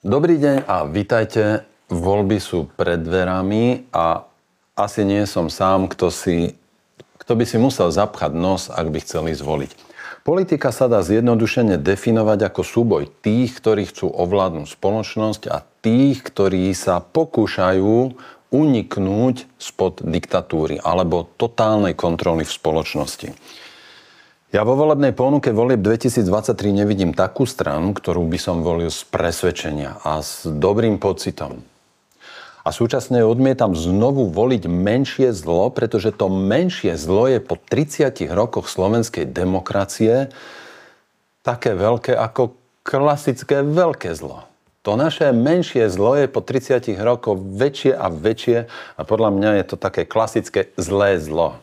Dobrý deň a vítajte. Voľby sú pred dverami a asi nie som sám, kto, si, kto by si musel zapchať nos, ak by chceli zvoliť. Politika sa dá zjednodušene definovať ako súboj tých, ktorí chcú ovládnuť spoločnosť a tých, ktorí sa pokúšajú uniknúť spod diktatúry alebo totálnej kontroly v spoločnosti. Ja vo volebnej ponuke volieb 2023 nevidím takú stranu, ktorú by som volil z presvedčenia a s dobrým pocitom. A súčasne odmietam znovu voliť menšie zlo, pretože to menšie zlo je po 30 rokoch slovenskej demokracie také veľké ako klasické veľké zlo. To naše menšie zlo je po 30 rokoch väčšie a väčšie a podľa mňa je to také klasické zlé zlo.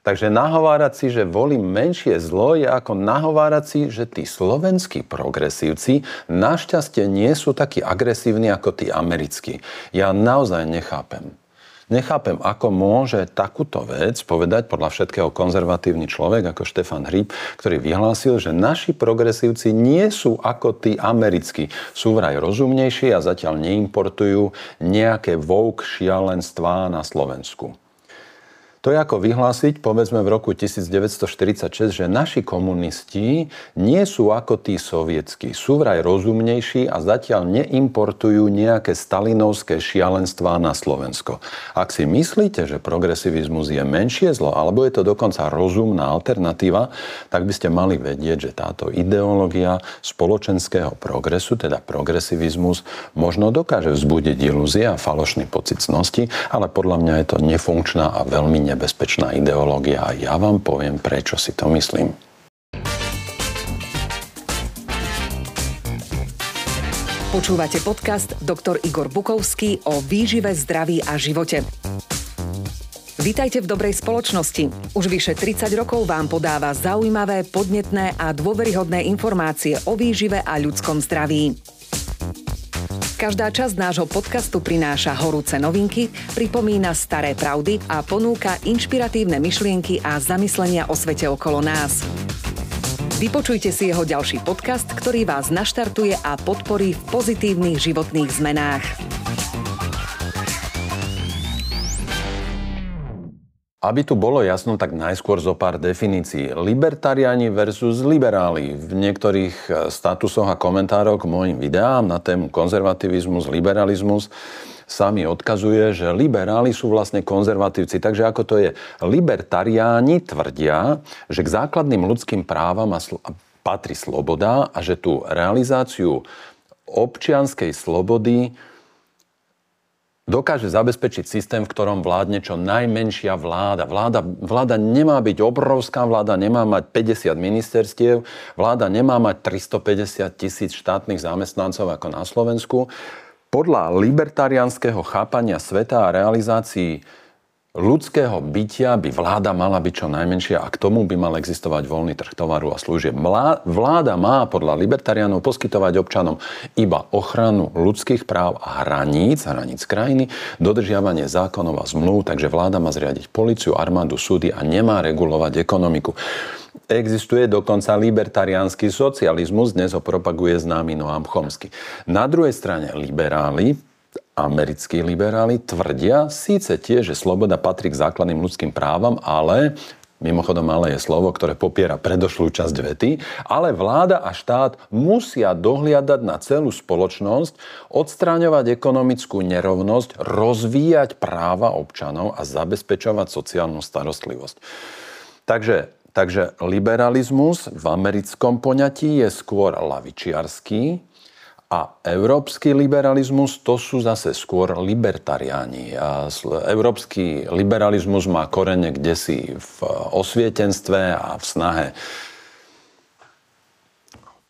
Takže nahovárať si, že volím menšie zlo, je ako nahovárať si, že tí slovenskí progresívci našťastie nie sú takí agresívni ako tí americkí. Ja naozaj nechápem. Nechápem, ako môže takúto vec povedať podľa všetkého konzervatívny človek ako Štefan Hryb, ktorý vyhlásil, že naši progresívci nie sú ako tí americkí. Sú vraj rozumnejší a zatiaľ neimportujú nejaké vouk šialenstvá na Slovensku. To je ako vyhlásiť, povedzme v roku 1946, že naši komunisti nie sú ako tí sovietskí. Sú vraj rozumnejší a zatiaľ neimportujú nejaké stalinovské šialenstvá na Slovensko. Ak si myslíte, že progresivizmus je menšie zlo, alebo je to dokonca rozumná alternatíva, tak by ste mali vedieť, že táto ideológia spoločenského progresu, teda progresivizmus, možno dokáže vzbudiť ilúzie a falošný pocit cnosti, ale podľa mňa je to nefunkčná a veľmi nebezpečná ideológia a ja vám poviem, prečo si to myslím. Počúvate podcast Dr. Igor Bukovský o výžive, zdraví a živote. Vítajte v dobrej spoločnosti. Už vyše 30 rokov vám podáva zaujímavé, podnetné a dôveryhodné informácie o výžive a ľudskom zdraví. Každá časť nášho podcastu prináša horúce novinky, pripomína staré pravdy a ponúka inšpiratívne myšlienky a zamyslenia o svete okolo nás. Vypočujte si jeho ďalší podcast, ktorý vás naštartuje a podporí v pozitívnych životných zmenách. Aby tu bolo jasno, tak najskôr zo pár definícií. Libertariani versus liberáli. V niektorých e, statusoch a komentároch k mojim videám na tému konzervativizmus, liberalizmus sa mi odkazuje, že liberáli sú vlastne konzervatívci. Takže ako to je? Libertariáni tvrdia, že k základným ľudským právam patrí sloboda a že tú realizáciu občianskej slobody dokáže zabezpečiť systém, v ktorom vládne čo najmenšia vláda. Vláda, vláda nemá byť obrovská, vláda nemá mať 50 ministerstiev, vláda nemá mať 350 tisíc štátnych zamestnancov ako na Slovensku. Podľa libertariánskeho chápania sveta a realizácií ľudského bytia by vláda mala byť čo najmenšia a k tomu by mal existovať voľný trh tovaru a služieb. Vláda má podľa libertariánov poskytovať občanom iba ochranu ľudských práv a hraníc, hraníc krajiny, dodržiavanie zákonov a zmluv, takže vláda má zriadiť policiu, armádu, súdy a nemá regulovať ekonomiku. Existuje dokonca libertariánsky socializmus, dnes ho propaguje známy Noam Chomsky. Na druhej strane liberáli americkí liberáli tvrdia síce tie, že sloboda patrí k základným ľudským právam, ale Mimochodom, ale je slovo, ktoré popiera predošlú časť vety, ale vláda a štát musia dohliadať na celú spoločnosť, odstráňovať ekonomickú nerovnosť, rozvíjať práva občanov a zabezpečovať sociálnu starostlivosť. Takže, takže liberalizmus v americkom poňatí je skôr lavičiarský, a európsky liberalizmus to sú zase skôr libertariáni. A európsky liberalizmus má korene kde si v osvietenstve a v snahe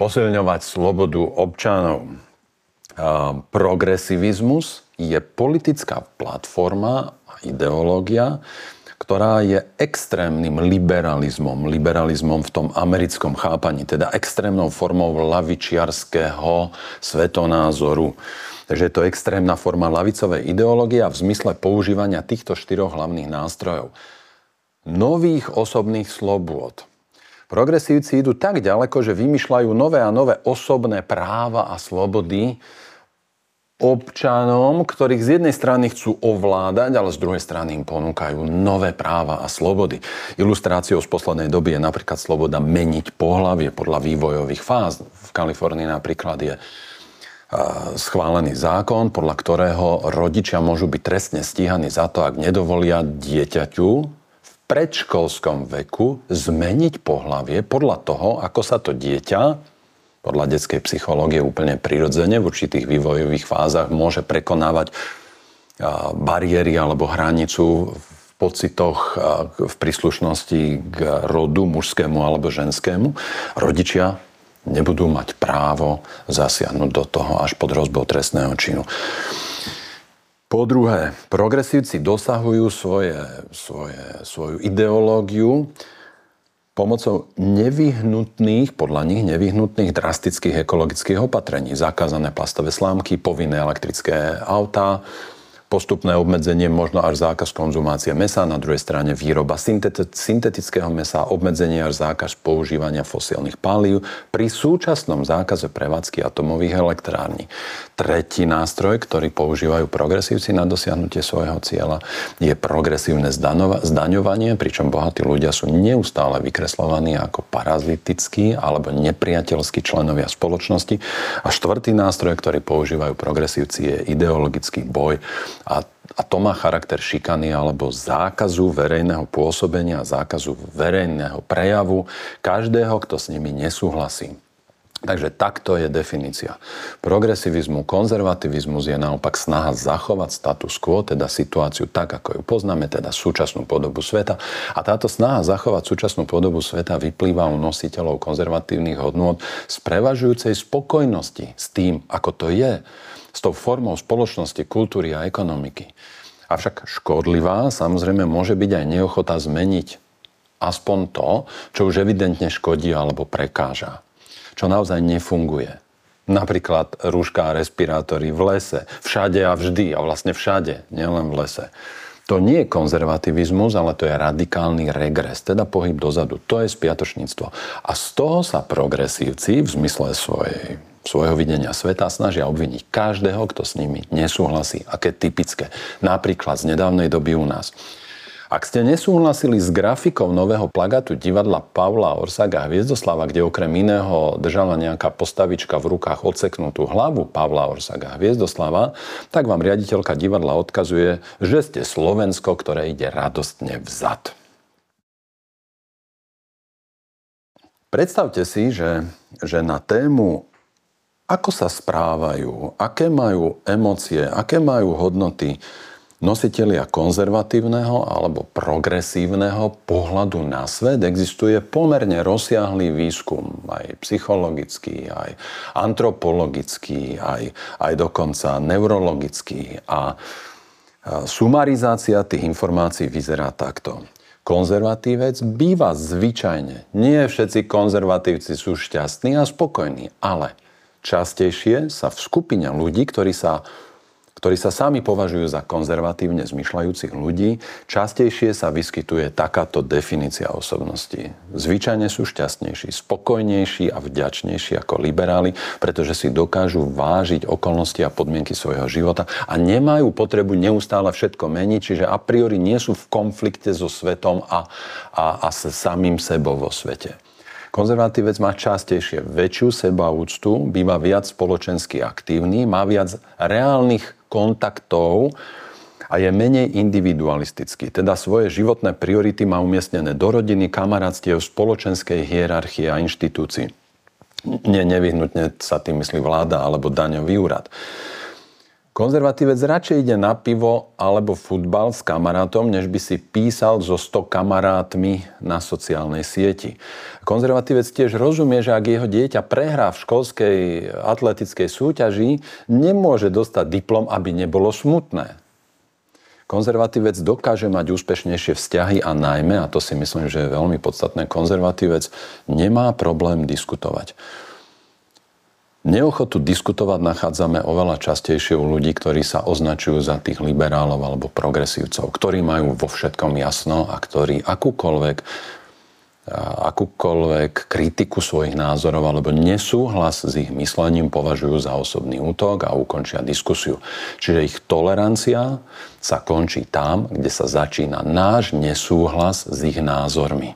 posilňovať slobodu občanov. Progresivizmus je politická platforma a ideológia, ktorá je extrémnym liberalizmom, liberalizmom v tom americkom chápaní, teda extrémnou formou lavičiarského svetonázoru. Takže je to extrémna forma lavicovej ideológie v zmysle používania týchto štyroch hlavných nástrojov. Nových osobných slobôd. Progresívci idú tak ďaleko, že vymýšľajú nové a nové osobné práva a slobody, občanom, ktorých z jednej strany chcú ovládať, ale z druhej strany im ponúkajú nové práva a slobody. Ilustráciou z poslednej doby je napríklad sloboda meniť pohlavie podľa vývojových fáz. V Kalifornii napríklad je schválený zákon, podľa ktorého rodičia môžu byť trestne stíhaní za to, ak nedovolia dieťaťu v predškolskom veku zmeniť pohlavie podľa toho, ako sa to dieťa podľa detskej psychológie úplne prirodzene v určitých vývojových fázach môže prekonávať bariéry alebo hranicu v pocitoch v príslušnosti k rodu mužskému alebo ženskému. Rodičia nebudú mať právo zasiahnuť do toho až pod hrozbou trestného činu. Po druhé, progresívci dosahujú svoje, svoje, svoju ideológiu pomocou nevyhnutných, podľa nich nevyhnutných drastických ekologických opatrení. Zakázané plastové slámky, povinné elektrické autá, postupné obmedzenie, možno až zákaz konzumácie mesa, na druhej strane výroba syntetického mesa, obmedzenie až zákaz používania fosílnych palív pri súčasnom zákaze prevádzky atomových elektrární. Tretí nástroj, ktorý používajú progresívci na dosiahnutie svojho cieľa, je progresívne zdaňovanie, pričom bohatí ľudia sú neustále vykreslovaní ako parazitickí alebo nepriateľskí členovia spoločnosti. A štvrtý nástroj, ktorý používajú progresívci, je ideologický boj a, a to má charakter šikany alebo zákazu verejného pôsobenia, zákazu verejného prejavu každého, kto s nimi nesúhlasí. Takže takto je definícia. Progresivizmu, konzervativizmus je naopak snaha zachovať status quo, teda situáciu tak, ako ju poznáme, teda súčasnú podobu sveta. A táto snaha zachovať súčasnú podobu sveta vyplýva u nositeľov konzervatívnych hodnôt z prevažujúcej spokojnosti s tým, ako to je s tou formou spoločnosti, kultúry a ekonomiky. Avšak škodlivá samozrejme môže byť aj neochota zmeniť aspoň to, čo už evidentne škodí alebo prekáža. Čo naozaj nefunguje. Napríklad rúška a respirátory v lese. Všade a vždy. A vlastne všade, nielen v lese. To nie je konzervativizmus, ale to je radikálny regres, teda pohyb dozadu. To je spiatočníctvo. A z toho sa progresívci v zmysle svojej svojho videnia sveta snažia obviniť každého, kto s nimi nesúhlasí. Aké typické. Napríklad z nedávnej doby u nás. Ak ste nesúhlasili s grafikou nového plagatu divadla Pavla Orsaga Hviezdoslava, kde okrem iného držala nejaká postavička v rukách odseknutú hlavu Pavla Orsaga Hviezdoslava, tak vám riaditeľka divadla odkazuje, že ste Slovensko, ktoré ide radostne vzad. Predstavte si, že, že na tému ako sa správajú, aké majú emócie, aké majú hodnoty nositelia konzervatívneho alebo progresívneho pohľadu na svet. Existuje pomerne rozsiahlý výskum, aj psychologický, aj antropologický, aj, aj dokonca neurologický. A sumarizácia tých informácií vyzerá takto konzervatívec býva zvyčajne. Nie všetci konzervatívci sú šťastní a spokojní, ale častejšie sa v skupine ľudí, ktorí sa ktorí sa sami považujú za konzervatívne zmyšľajúcich ľudí, častejšie sa vyskytuje takáto definícia osobnosti. Zvyčajne sú šťastnejší, spokojnejší a vďačnejší ako liberáli, pretože si dokážu vážiť okolnosti a podmienky svojho života a nemajú potrebu neustále všetko meniť, čiže a priori nie sú v konflikte so svetom a, a, a s samým sebou vo svete. Konzervatívec má častejšie väčšiu sebaúctu, býva viac spoločensky aktívny, má viac reálnych kontaktov a je menej individualistický. Teda svoje životné priority má umiestnené do rodiny, kamarátstiev, spoločenskej hierarchie a inštitúcií. Nie nevyhnutne sa tým myslí vláda alebo daňový úrad. Konzervatívec radšej ide na pivo alebo futbal s kamarátom, než by si písal so 100 kamarátmi na sociálnej sieti. Konzervatívec tiež rozumie, že ak jeho dieťa prehrá v školskej atletickej súťaži, nemôže dostať diplom, aby nebolo smutné. Konzervatívec dokáže mať úspešnejšie vzťahy a najmä, a to si myslím, že je veľmi podstatné, konzervatívec nemá problém diskutovať. Neochotu diskutovať nachádzame oveľa častejšie u ľudí, ktorí sa označujú za tých liberálov alebo progresívcov, ktorí majú vo všetkom jasno a ktorí akúkoľvek akúkoľvek kritiku svojich názorov alebo nesúhlas s ich myslením považujú za osobný útok a ukončia diskusiu. Čiže ich tolerancia sa končí tam, kde sa začína náš nesúhlas s ich názormi.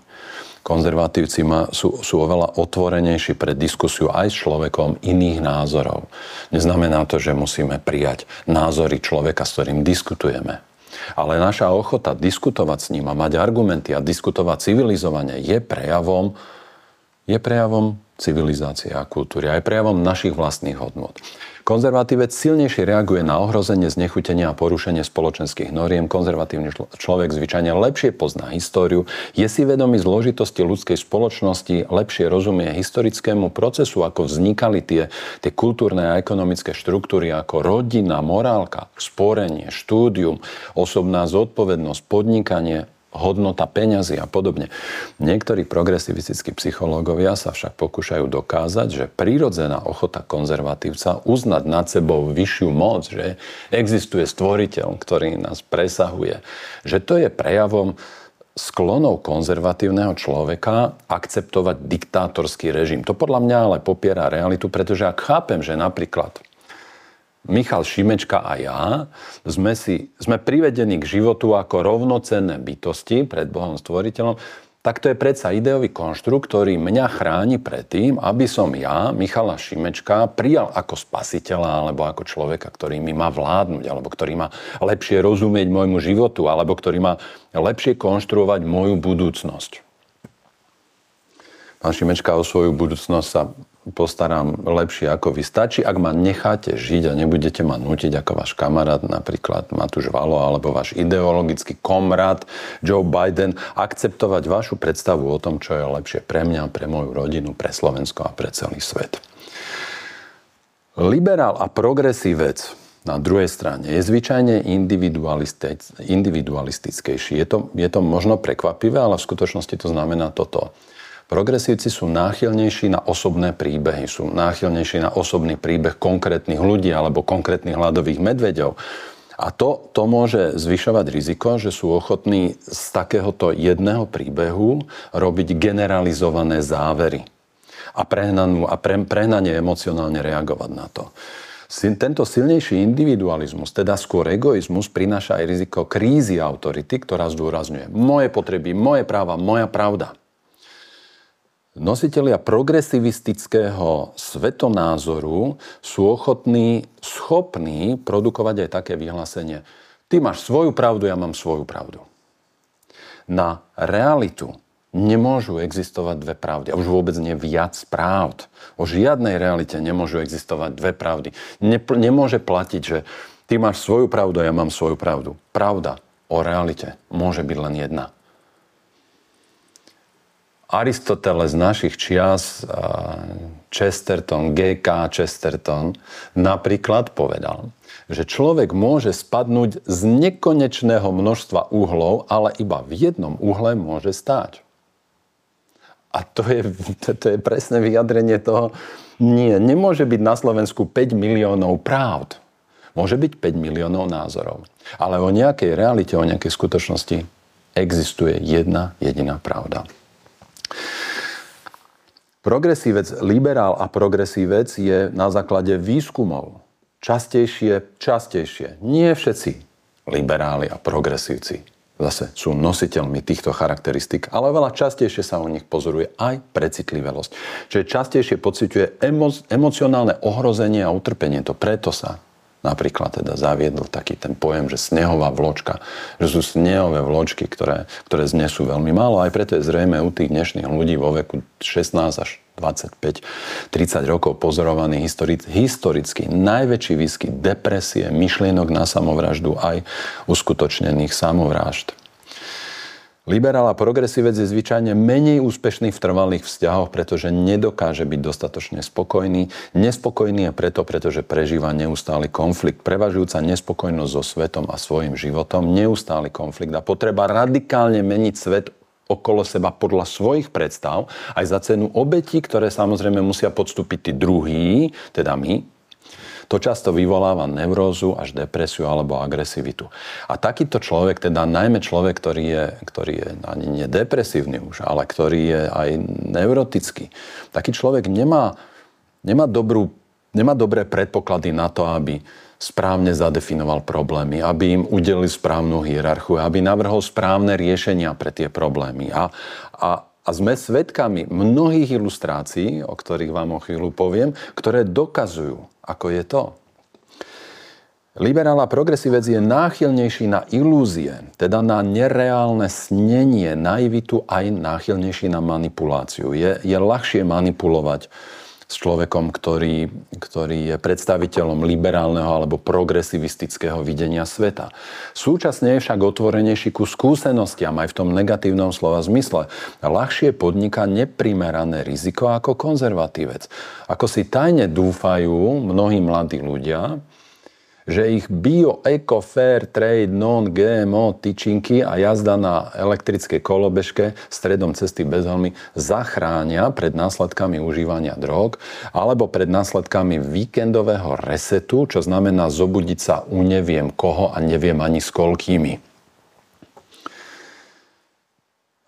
Konzervatívci sú, sú oveľa otvorenejší pre diskusiu aj s človekom iných názorov. Neznamená to, že musíme prijať názory človeka, s ktorým diskutujeme. Ale naša ochota diskutovať s ním a mať argumenty a diskutovať civilizovane je prejavom, je prejavom civilizácie a kultúry, aj prejavom našich vlastných hodnot. Konzervatívec silnejšie reaguje na ohrozenie, znechutenia a porušenie spoločenských noriem. Konzervatívny človek zvyčajne lepšie pozná históriu, je si vedomý zložitosti ľudskej spoločnosti, lepšie rozumie historickému procesu, ako vznikali tie, tie kultúrne a ekonomické štruktúry ako rodina, morálka, sporenie, štúdium, osobná zodpovednosť, podnikanie, hodnota peňazí a podobne. Niektorí progresivistickí psychológovia sa však pokúšajú dokázať, že prírodzená ochota konzervatívca uznať nad sebou vyššiu moc, že existuje stvoriteľ, ktorý nás presahuje, že to je prejavom sklonov konzervatívneho človeka akceptovať diktátorský režim. To podľa mňa ale popiera realitu, pretože ak chápem, že napríklad Michal Šimečka a ja sme, si, sme privedení k životu ako rovnocenné bytosti pred Bohom Stvoriteľom, tak to je predsa ideový konštrukt, ktorý mňa chráni pred tým, aby som ja, Michala Šimečka, prijal ako spasiteľa alebo ako človeka, ktorý mi má vládnuť, alebo ktorý má lepšie rozumieť môjmu životu, alebo ktorý má lepšie konštruovať moju budúcnosť. Pán Šimečka o svoju budúcnosť sa postarám lepšie ako vy. Stačí, ak ma necháte žiť a nebudete ma nutiť ako váš kamarát, napríklad Matúš Valo, alebo váš ideologický komrad Joe Biden, akceptovať vašu predstavu o tom, čo je lepšie pre mňa, pre moju rodinu, pre Slovensko a pre celý svet. Liberál a progresívec na druhej strane je zvyčajne individualistickejší. Je to, je to možno prekvapivé, ale v skutočnosti to znamená toto Progresívci sú náchylnejší na osobné príbehy, sú náchylnejší na osobný príbeh konkrétnych ľudí alebo konkrétnych hľadových medveďov. A to, to môže zvyšovať riziko, že sú ochotní z takéhoto jedného príbehu robiť generalizované závery a, prehnanú, a pre, prehnanie emocionálne reagovať na to. Tento silnejší individualizmus, teda skôr egoizmus, prináša aj riziko krízy autority, ktorá zdôrazňuje moje potreby, moje práva, moja pravda. Nositeľia progresivistického svetonázoru sú ochotní, schopní produkovať aj také vyhlásenie. Ty máš svoju pravdu, ja mám svoju pravdu. Na realitu nemôžu existovať dve pravdy. A už vôbec nie viac pravd. O žiadnej realite nemôžu existovať dve pravdy. nemôže platiť, že ty máš svoju pravdu a ja mám svoju pravdu. Pravda o realite môže byť len jedna. Aristoteles našich čias, Chesterton, G.K. Chesterton, napríklad povedal, že človek môže spadnúť z nekonečného množstva uhlov, ale iba v jednom uhle môže stáť. A to je, to je presné vyjadrenie toho, nie, nemôže byť na Slovensku 5 miliónov pravd. Môže byť 5 miliónov názorov. Ale o nejakej realite, o nejakej skutočnosti existuje jedna jediná pravda. Progresívec, liberál a progresívec je na základe výskumov častejšie, častejšie. Nie všetci liberáli a progresívci zase sú nositeľmi týchto charakteristik, ale veľa častejšie sa u nich pozoruje aj precitlivosť. Čiže častejšie pociťuje emo- emocionálne ohrozenie a utrpenie. To preto sa napríklad teda zaviedol taký ten pojem, že snehová vločka, že sú snehové vločky, ktoré, ktoré znesú veľmi málo. Aj preto je zrejme u tých dnešných ľudí vo veku 16 až 25, 30 rokov pozorovaný historic, historicky najväčší výskyt depresie, myšlienok na samovraždu aj uskutočnených samovrážd. Liberál a progresívec je zvyčajne menej úspešný v trvalých vzťahoch, pretože nedokáže byť dostatočne spokojný. Nespokojný je preto, pretože prežíva neustály konflikt. Prevažujúca nespokojnosť so svetom a svojim životom, neustály konflikt a potreba radikálne meniť svet okolo seba podľa svojich predstav, aj za cenu obetí, ktoré samozrejme musia podstúpiť tí druhí, teda my, To často vyvoláva neurózu až depresiu alebo agresivitu. A takýto človek, teda najmä človek, ktorý je, ktorý je ani nie depresívny už, ale ktorý je aj neurotický, taký človek nemá, nemá, dobrú, nemá dobré predpoklady na to, aby správne zadefinoval problémy, aby im udelili správnu hierarchiu, aby navrhol správne riešenia pre tie problémy. A, a, a sme svedkami mnohých ilustrácií, o ktorých vám o chvíľu poviem, ktoré dokazujú, ako je to. Liberál a progresívec je náchylnejší na ilúzie, teda na nereálne snenie, naivitu aj náchylnejší na manipuláciu. Je, je ľahšie manipulovať s človekom, ktorý, ktorý je predstaviteľom liberálneho alebo progresivistického videnia sveta. Súčasne je však otvorenejší ku skúsenostiam aj v tom negatívnom slova zmysle. Ľahšie podniká neprimerané riziko ako konzervatívec. Ako si tajne dúfajú mnohí mladí ľudia, že ich bio, eco, fair, trade, non-GMO tyčinky a jazda na elektrickej kolobežke stredom cesty bez helmy zachránia pred následkami užívania drog alebo pred následkami víkendového resetu, čo znamená zobudiť sa u neviem koho a neviem ani s koľkými.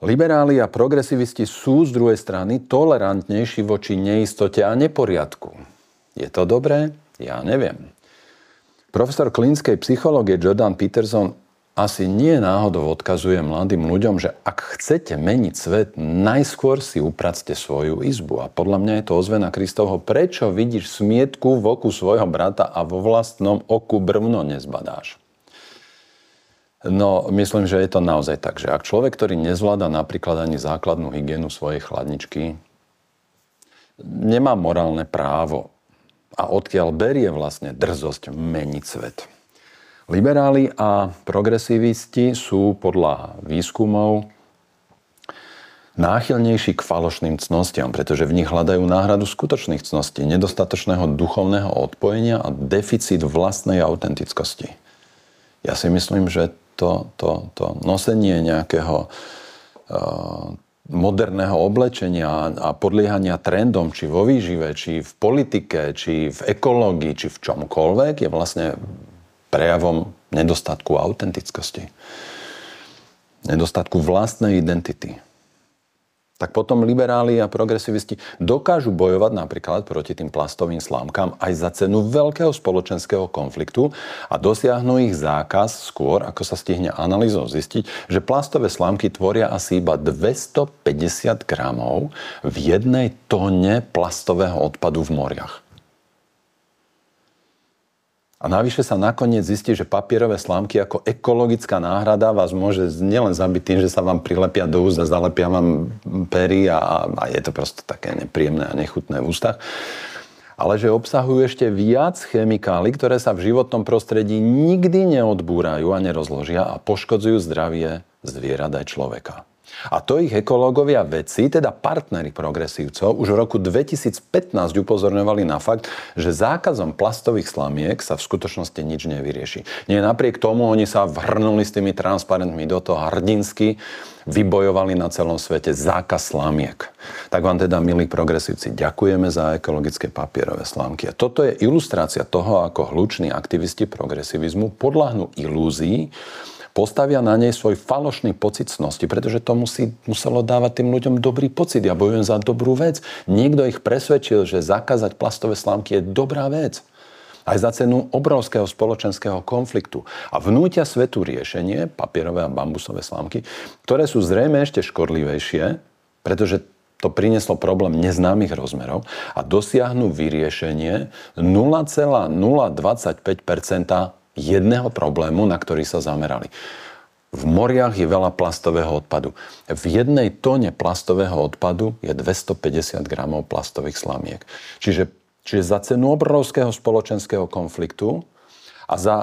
Liberáli a progresivisti sú z druhej strany tolerantnejší voči neistote a neporiadku. Je to dobré? Ja neviem. Profesor klinickej psychológie Jordan Peterson asi nie náhodou odkazuje mladým ľuďom, že ak chcete meniť svet, najskôr si upracte svoju izbu. A podľa mňa je to ozvena Kristovho, prečo vidíš smietku v oku svojho brata a vo vlastnom oku brvno nezbadáš. No, myslím, že je to naozaj tak, že ak človek, ktorý nezvláda napríklad ani základnú hygienu svojej chladničky, nemá morálne právo a odkiaľ berie vlastne drzosť meniť svet. Liberáli a progresivisti sú podľa výskumov náchylnejší k falošným cnostiam, pretože v nich hľadajú náhradu skutočných cností, nedostatočného duchovného odpojenia a deficit vlastnej autentickosti. Ja si myslím, že to, to, to nosenie nejakého uh, moderného oblečenia a podliehania trendom, či vo výžive, či v politike, či v ekológii, či v čomkoľvek, je vlastne prejavom nedostatku autentickosti. Nedostatku vlastnej identity tak potom liberáli a progresivisti dokážu bojovať napríklad proti tým plastovým slámkam aj za cenu veľkého spoločenského konfliktu a dosiahnu ich zákaz skôr, ako sa stihne analýzou zistiť, že plastové slámky tvoria asi iba 250 gramov v jednej tóne plastového odpadu v moriach. A navyše sa nakoniec zistí, že papierové slámky ako ekologická náhrada vás môže nielen zabiť tým, že sa vám prilepia do úst a zalepia vám pery a, a je to proste také nepríjemné a nechutné v ústach, ale že obsahujú ešte viac chemikálií, ktoré sa v životnom prostredí nikdy neodbúrajú a nerozložia a poškodzujú zdravie zvierat aj človeka. A to ich ekológovia vedci, teda partnery progresívcov, už v roku 2015 upozorňovali na fakt, že zákazom plastových slamiek sa v skutočnosti nič nevyrieši. Nie napriek tomu oni sa vrhnuli s tými transparentmi do toho hrdinsky, vybojovali na celom svete zákaz slamiek. Tak vám teda, milí progresívci, ďakujeme za ekologické papierové slámky. A toto je ilustrácia toho, ako hluční aktivisti progresivizmu podľahnú ilúzii, postavia na nej svoj falošný pocit cnosti, pretože to musí, muselo dávať tým ľuďom dobrý pocit. Ja bojujem za dobrú vec. Niekto ich presvedčil, že zakázať plastové slámky je dobrá vec aj za cenu obrovského spoločenského konfliktu. A vnútia svetu riešenie, papierové a bambusové slámky, ktoré sú zrejme ešte škodlivejšie, pretože to prinieslo problém neznámych rozmerov a dosiahnu vyriešenie 0,025 jedného problému, na ktorý sa zamerali. V moriach je veľa plastového odpadu. V jednej tóne plastového odpadu je 250 gramov plastových slamiek. Čiže, čiže za cenu obrovského spoločenského konfliktu a za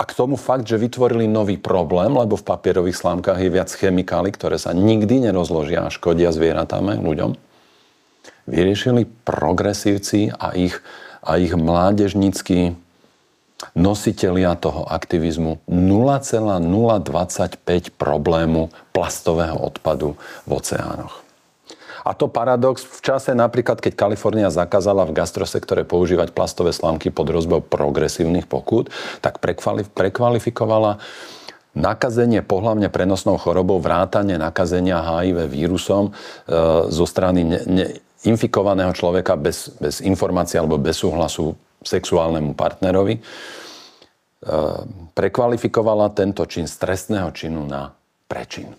a k tomu fakt, že vytvorili nový problém, lebo v papierových slámkach je viac chemikálií, ktoré sa nikdy nerozložia a škodia zvieratám ľuďom, vyriešili progresívci a ich, a ich mládežnícky nositelia toho aktivizmu 0,025 problému plastového odpadu v oceánoch. A to paradox v čase napríklad, keď Kalifornia zakázala v gastrosektore používať plastové slámky pod rozbou progresívnych pokút, tak prekvalifikovala nakazenie pohlavne prenosnou chorobou, vrátanie nakazenia HIV vírusom e, zo strany ne, ne, infikovaného človeka bez, bez informácie alebo bez súhlasu sexuálnemu partnerovi, e, prekvalifikovala tento čin z trestného činu na prečin.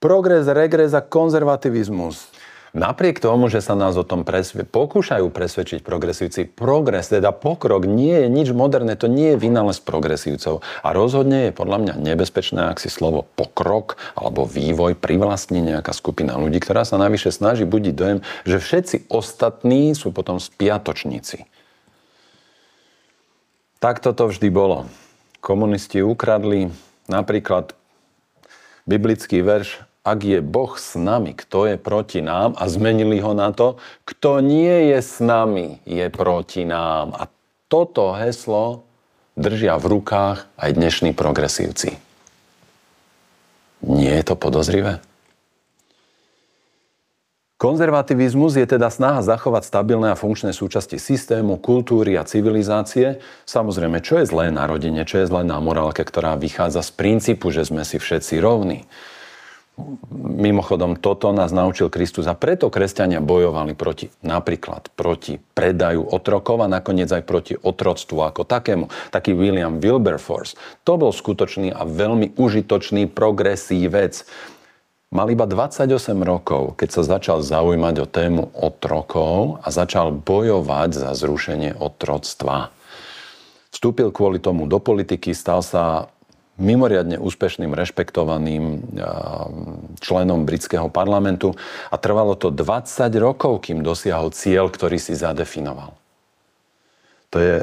Progres, regres a konzervativizmus. Napriek tomu, že sa nás o tom presve- pokúšajú presvedčiť progresívci, progres, teda pokrok, nie je nič moderné, to nie je vynález progresívcov. A rozhodne je podľa mňa nebezpečné, ak si slovo pokrok alebo vývoj privlastní nejaká skupina ľudí, ktorá sa navyše snaží budiť dojem, že všetci ostatní sú potom spiatočníci. Takto to vždy bolo. Komunisti ukradli napríklad biblický verš ak je Boh s nami, kto je proti nám a zmenili ho na to, kto nie je s nami, je proti nám. A toto heslo držia v rukách aj dnešní progresívci. Nie je to podozrivé? Konzervativizmus je teda snaha zachovať stabilné a funkčné súčasti systému, kultúry a civilizácie. Samozrejme, čo je zlé na rodine, čo je zlé na morálke, ktorá vychádza z princípu, že sme si všetci rovní. Mimochodom, toto nás naučil Kristus a preto kresťania bojovali proti, napríklad proti predaju otrokov a nakoniec aj proti otroctvu ako takému. Taký William Wilberforce. To bol skutočný a veľmi užitočný progresívec. Mal iba 28 rokov, keď sa začal zaujímať o tému otrokov a začal bojovať za zrušenie otroctva. Vstúpil kvôli tomu do politiky, stal sa mimoriadne úspešným, rešpektovaným členom britského parlamentu a trvalo to 20 rokov, kým dosiahol cieľ, ktorý si zadefinoval. To je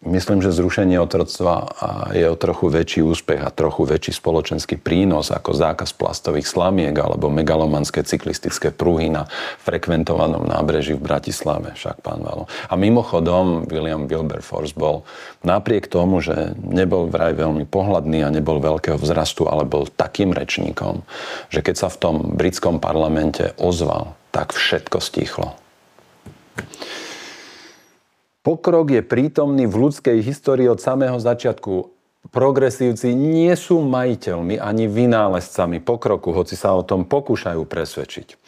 Myslím, že zrušenie otroctva je o trochu väčší úspech a trochu väčší spoločenský prínos ako zákaz plastových slamiek alebo megalomanské cyklistické pruhy na frekventovanom nábreží v Bratislave, však pán Valo. A mimochodom, William Wilberforce bol napriek tomu, že nebol vraj veľmi pohľadný a nebol veľkého vzrastu, ale bol takým rečníkom, že keď sa v tom britskom parlamente ozval, tak všetko stichlo. Pokrok je prítomný v ľudskej histórii od samého začiatku. Progresívci nie sú majiteľmi ani vynálezcami pokroku, hoci sa o tom pokúšajú presvedčiť.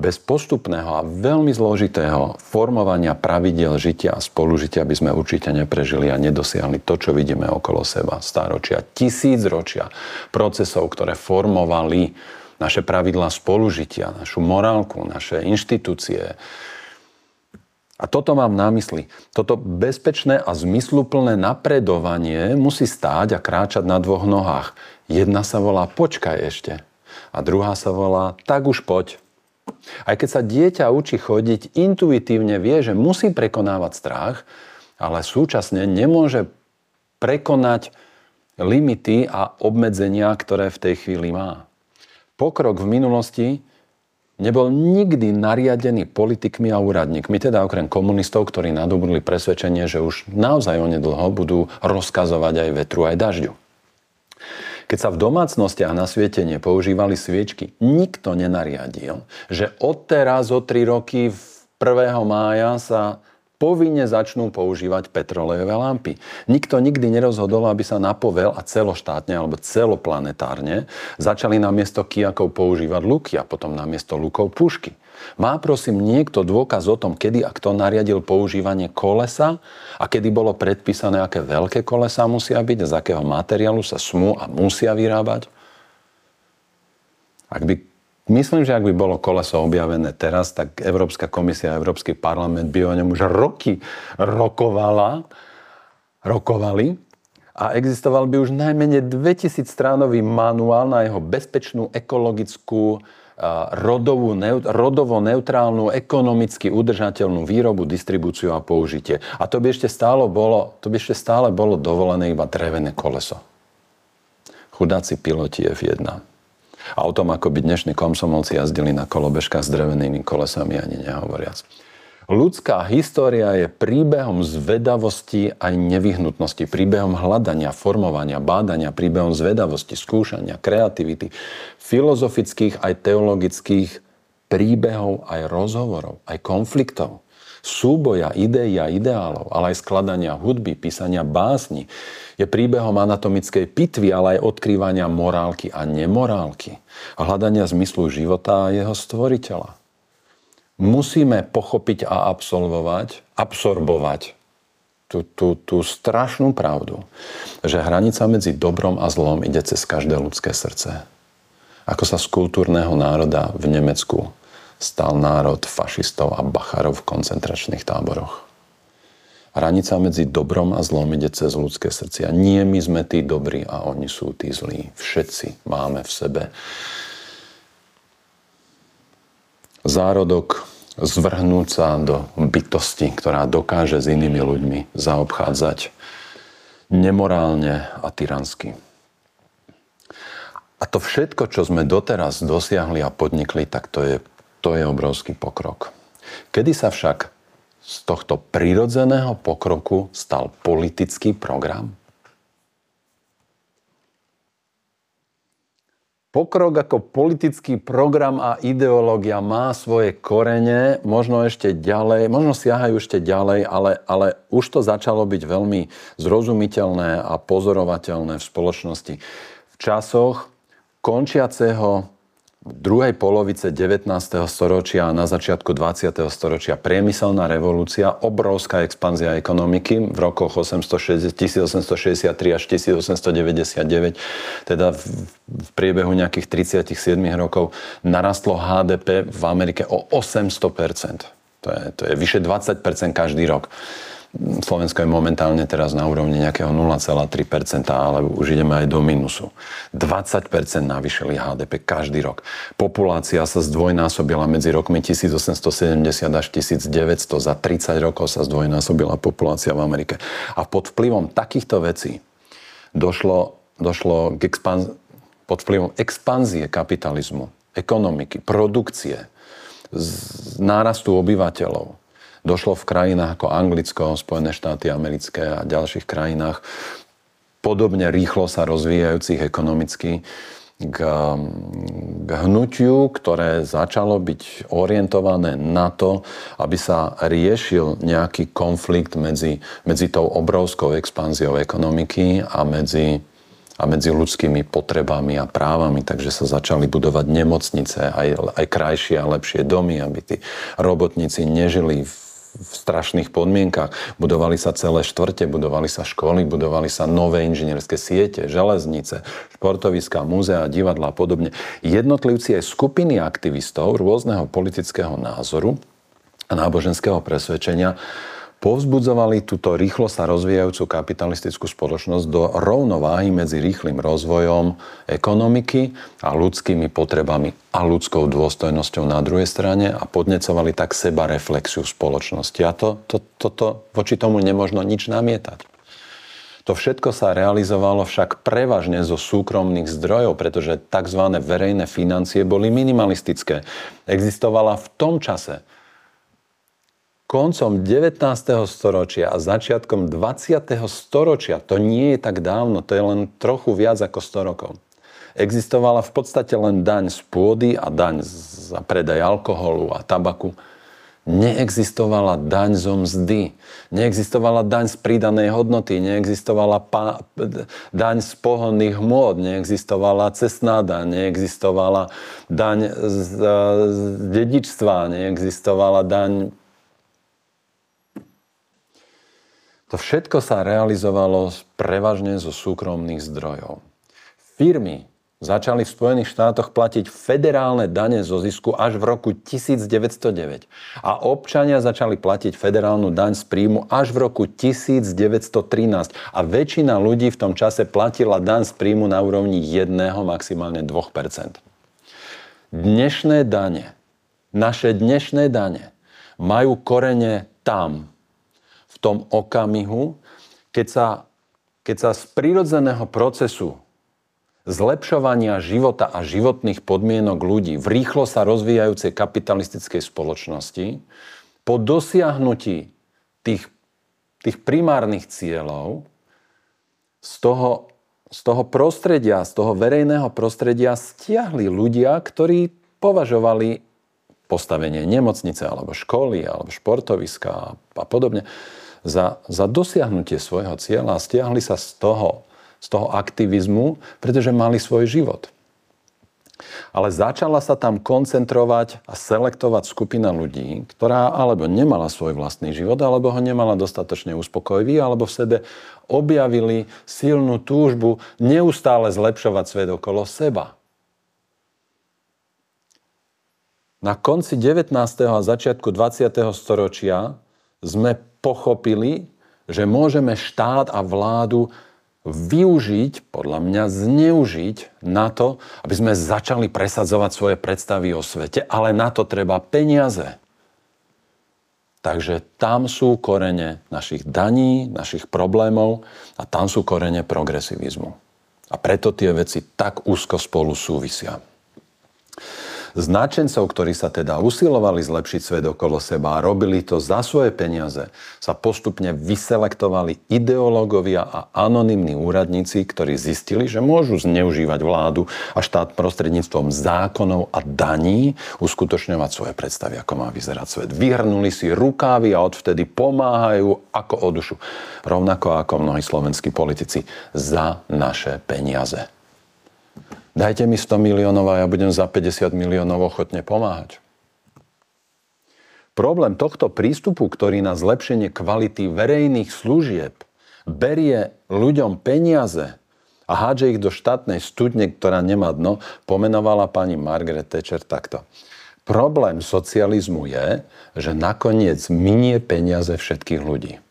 Bez postupného a veľmi zložitého formovania pravidel žitia a spolužitia by sme určite neprežili a nedosiahli to, čo vidíme okolo seba. Stáročia, tisíc ročia procesov, ktoré formovali naše pravidlá spolužitia, našu morálku, naše inštitúcie, a toto mám na mysli. Toto bezpečné a zmysluplné napredovanie musí stáť a kráčať na dvoch nohách. Jedna sa volá počkaj ešte a druhá sa volá tak už poď. Aj keď sa dieťa učí chodiť, intuitívne vie, že musí prekonávať strach, ale súčasne nemôže prekonať limity a obmedzenia, ktoré v tej chvíli má. Pokrok v minulosti nebol nikdy nariadený politikmi a úradníkmi, teda okrem komunistov, ktorí nadobudli presvedčenie, že už naozaj onedlho budú rozkazovať aj vetru, aj dažďu. Keď sa v domácnostiach na svete nepoužívali sviečky, nikto nenariadil, že odteraz o 3 roky 1. mája sa povinne začnú používať petrolejové lampy. Nikto nikdy nerozhodol, aby sa napovel a celoštátne alebo celoplanetárne začali namiesto kijakov používať luky a potom namiesto lukov pušky. Má prosím niekto dôkaz o tom, kedy a kto nariadil používanie kolesa a kedy bolo predpísané, aké veľké kolesa musia byť z akého materiálu sa smú a musia vyrábať? Ak by Myslím, že ak by bolo koleso objavené teraz, tak Európska komisia a Európsky parlament by o ňom už roky rokovala, rokovali a existoval by už najmenej 2000 stránový manuál na jeho bezpečnú ekologickú rodovú, rodovo neutrálnu, ekonomicky udržateľnú výrobu, distribúciu a použitie. A to by ešte stále bolo, to by ešte stále bolo dovolené iba drevené koleso. Chudáci piloti F1. A o tom, ako by dnešní komsomolci jazdili na kolobežkách s drevenými kolesami, ani nehovoriac. Ľudská história je príbehom zvedavosti aj nevyhnutnosti, príbehom hľadania, formovania, bádania, príbehom zvedavosti, skúšania, kreativity, filozofických aj teologických príbehov, aj rozhovorov, aj konfliktov, súboja, ideí a ideálov, ale aj skladania hudby, písania básni. Je príbehom anatomickej pitvy, ale aj odkrývania morálky a nemorálky. A hľadania zmyslu života a jeho stvoriteľa. Musíme pochopiť a absolvovať, absorbovať tú, tú, tú strašnú pravdu, že hranica medzi dobrom a zlom ide cez každé ľudské srdce. Ako sa z kultúrneho národa v Nemecku stal národ fašistov a bacharov v koncentračných táboroch. Hranica medzi dobrom a zlom ide cez ľudské srdcia. Nie my sme tí dobrí a oni sú tí zlí. Všetci máme v sebe zárodok zvrhnúť sa do bytosti, ktorá dokáže s inými ľuďmi zaobchádzať nemorálne a tyransky. A to všetko, čo sme doteraz dosiahli a podnikli, tak to je to je obrovský pokrok. Kedy sa však z tohto prirodzeného pokroku stal politický program? Pokrok ako politický program a ideológia má svoje korene, možno ešte ďalej, možno siahajú ešte ďalej, ale, ale už to začalo byť veľmi zrozumiteľné a pozorovateľné v spoločnosti. V časoch končiaceho druhej polovice 19. storočia a na začiatku 20. storočia priemyselná revolúcia, obrovská expanzia ekonomiky v rokoch 1860, 1863 až 1899, teda v priebehu nejakých 37 rokov narastlo HDP v Amerike o 800 To je, to je vyše 20% každý rok. Slovensko je momentálne teraz na úrovni nejakého 0,3%, ale už ideme aj do minusu. 20% navýšili HDP každý rok. Populácia sa zdvojnásobila medzi rokmi 1870 až 1900. Za 30 rokov sa zdvojnásobila populácia v Amerike. A pod vplyvom takýchto vecí došlo, došlo k expanz- pod vplyvom expanzie kapitalizmu, ekonomiky, produkcie, z nárastu obyvateľov, došlo v krajinách ako Anglicko, Spojené štáty americké a ďalších krajinách podobne rýchlo sa rozvíjajúcich ekonomicky k, k hnutiu, ktoré začalo byť orientované na to, aby sa riešil nejaký konflikt medzi, medzi tou obrovskou expanziou ekonomiky a medzi, a medzi ľudskými potrebami a právami. Takže sa začali budovať nemocnice, aj, aj krajšie a lepšie domy, aby tí robotníci nežili v v strašných podmienkach. Budovali sa celé štvrte, budovali sa školy, budovali sa nové inžinierské siete, železnice, športoviská, múzea, divadla a podobne. Jednotlivci aj skupiny aktivistov rôzneho politického názoru a náboženského presvedčenia povzbudzovali túto rýchlo sa rozvíjajúcu kapitalistickú spoločnosť do rovnováhy medzi rýchlým rozvojom ekonomiky a ľudskými potrebami a ľudskou dôstojnosťou na druhej strane a podnecovali tak seba reflexiu spoločnosti. A to, to, to, to, voči tomu nemožno nič namietať. To všetko sa realizovalo však prevažne zo súkromných zdrojov, pretože tzv. verejné financie boli minimalistické. Existovala v tom čase koncom 19. storočia a začiatkom 20. storočia, to nie je tak dávno, to je len trochu viac ako 100 rokov, existovala v podstate len daň z pôdy a daň za predaj alkoholu a tabaku. Neexistovala daň zo mzdy, neexistovala daň z pridanej hodnoty, neexistovala pa- daň z pohonných môd, neexistovala cestná daň, neexistovala daň z, z dedičstva, neexistovala daň To všetko sa realizovalo prevažne zo súkromných zdrojov. Firmy začali v Spojených štátoch platiť federálne dane zo zisku až v roku 1909 a občania začali platiť federálnu daň z príjmu až v roku 1913 a väčšina ľudí v tom čase platila daň z príjmu na úrovni 1, maximálne 2% Dnešné dane, naše dnešné dane majú korene tam, tom okamihu, keď sa, keď sa z prírodzeného procesu zlepšovania života a životných podmienok ľudí v rýchlo sa rozvíjajúcej kapitalistickej spoločnosti po dosiahnutí tých, tých primárnych cieľov z toho, z toho prostredia, z toho verejného prostredia stiahli ľudia, ktorí považovali postavenie nemocnice, alebo školy, alebo športoviska a podobne, za, za dosiahnutie svojho cieľa a stiahli sa z toho, z toho aktivizmu, pretože mali svoj život. Ale začala sa tam koncentrovať a selektovať skupina ľudí, ktorá alebo nemala svoj vlastný život, alebo ho nemala dostatočne uspokojivý, alebo v sebe objavili silnú túžbu neustále zlepšovať svet okolo seba. Na konci 19. a začiatku 20. storočia sme pochopili, že môžeme štát a vládu využiť, podľa mňa zneužiť na to, aby sme začali presadzovať svoje predstavy o svete, ale na to treba peniaze. Takže tam sú korene našich daní, našich problémov a tam sú korene progresivizmu. A preto tie veci tak úzko spolu súvisia. Značencov, ktorí sa teda usilovali zlepšiť svet okolo seba a robili to za svoje peniaze, sa postupne vyselektovali ideológovia a anonimní úradníci, ktorí zistili, že môžu zneužívať vládu a štát prostredníctvom zákonov a daní uskutočňovať svoje predstavy, ako má vyzerať svet. Vyhrnuli si rukávy a odvtedy pomáhajú ako o dušu. Rovnako ako mnohí slovenskí politici za naše peniaze. Dajte mi 100 miliónov a ja budem za 50 miliónov ochotne pomáhať. Problém tohto prístupu, ktorý na zlepšenie kvality verejných služieb berie ľuďom peniaze a hádže ich do štátnej studne, ktorá nemá dno, pomenovala pani Margaret Thatcher takto. Problém socializmu je, že nakoniec minie peniaze všetkých ľudí.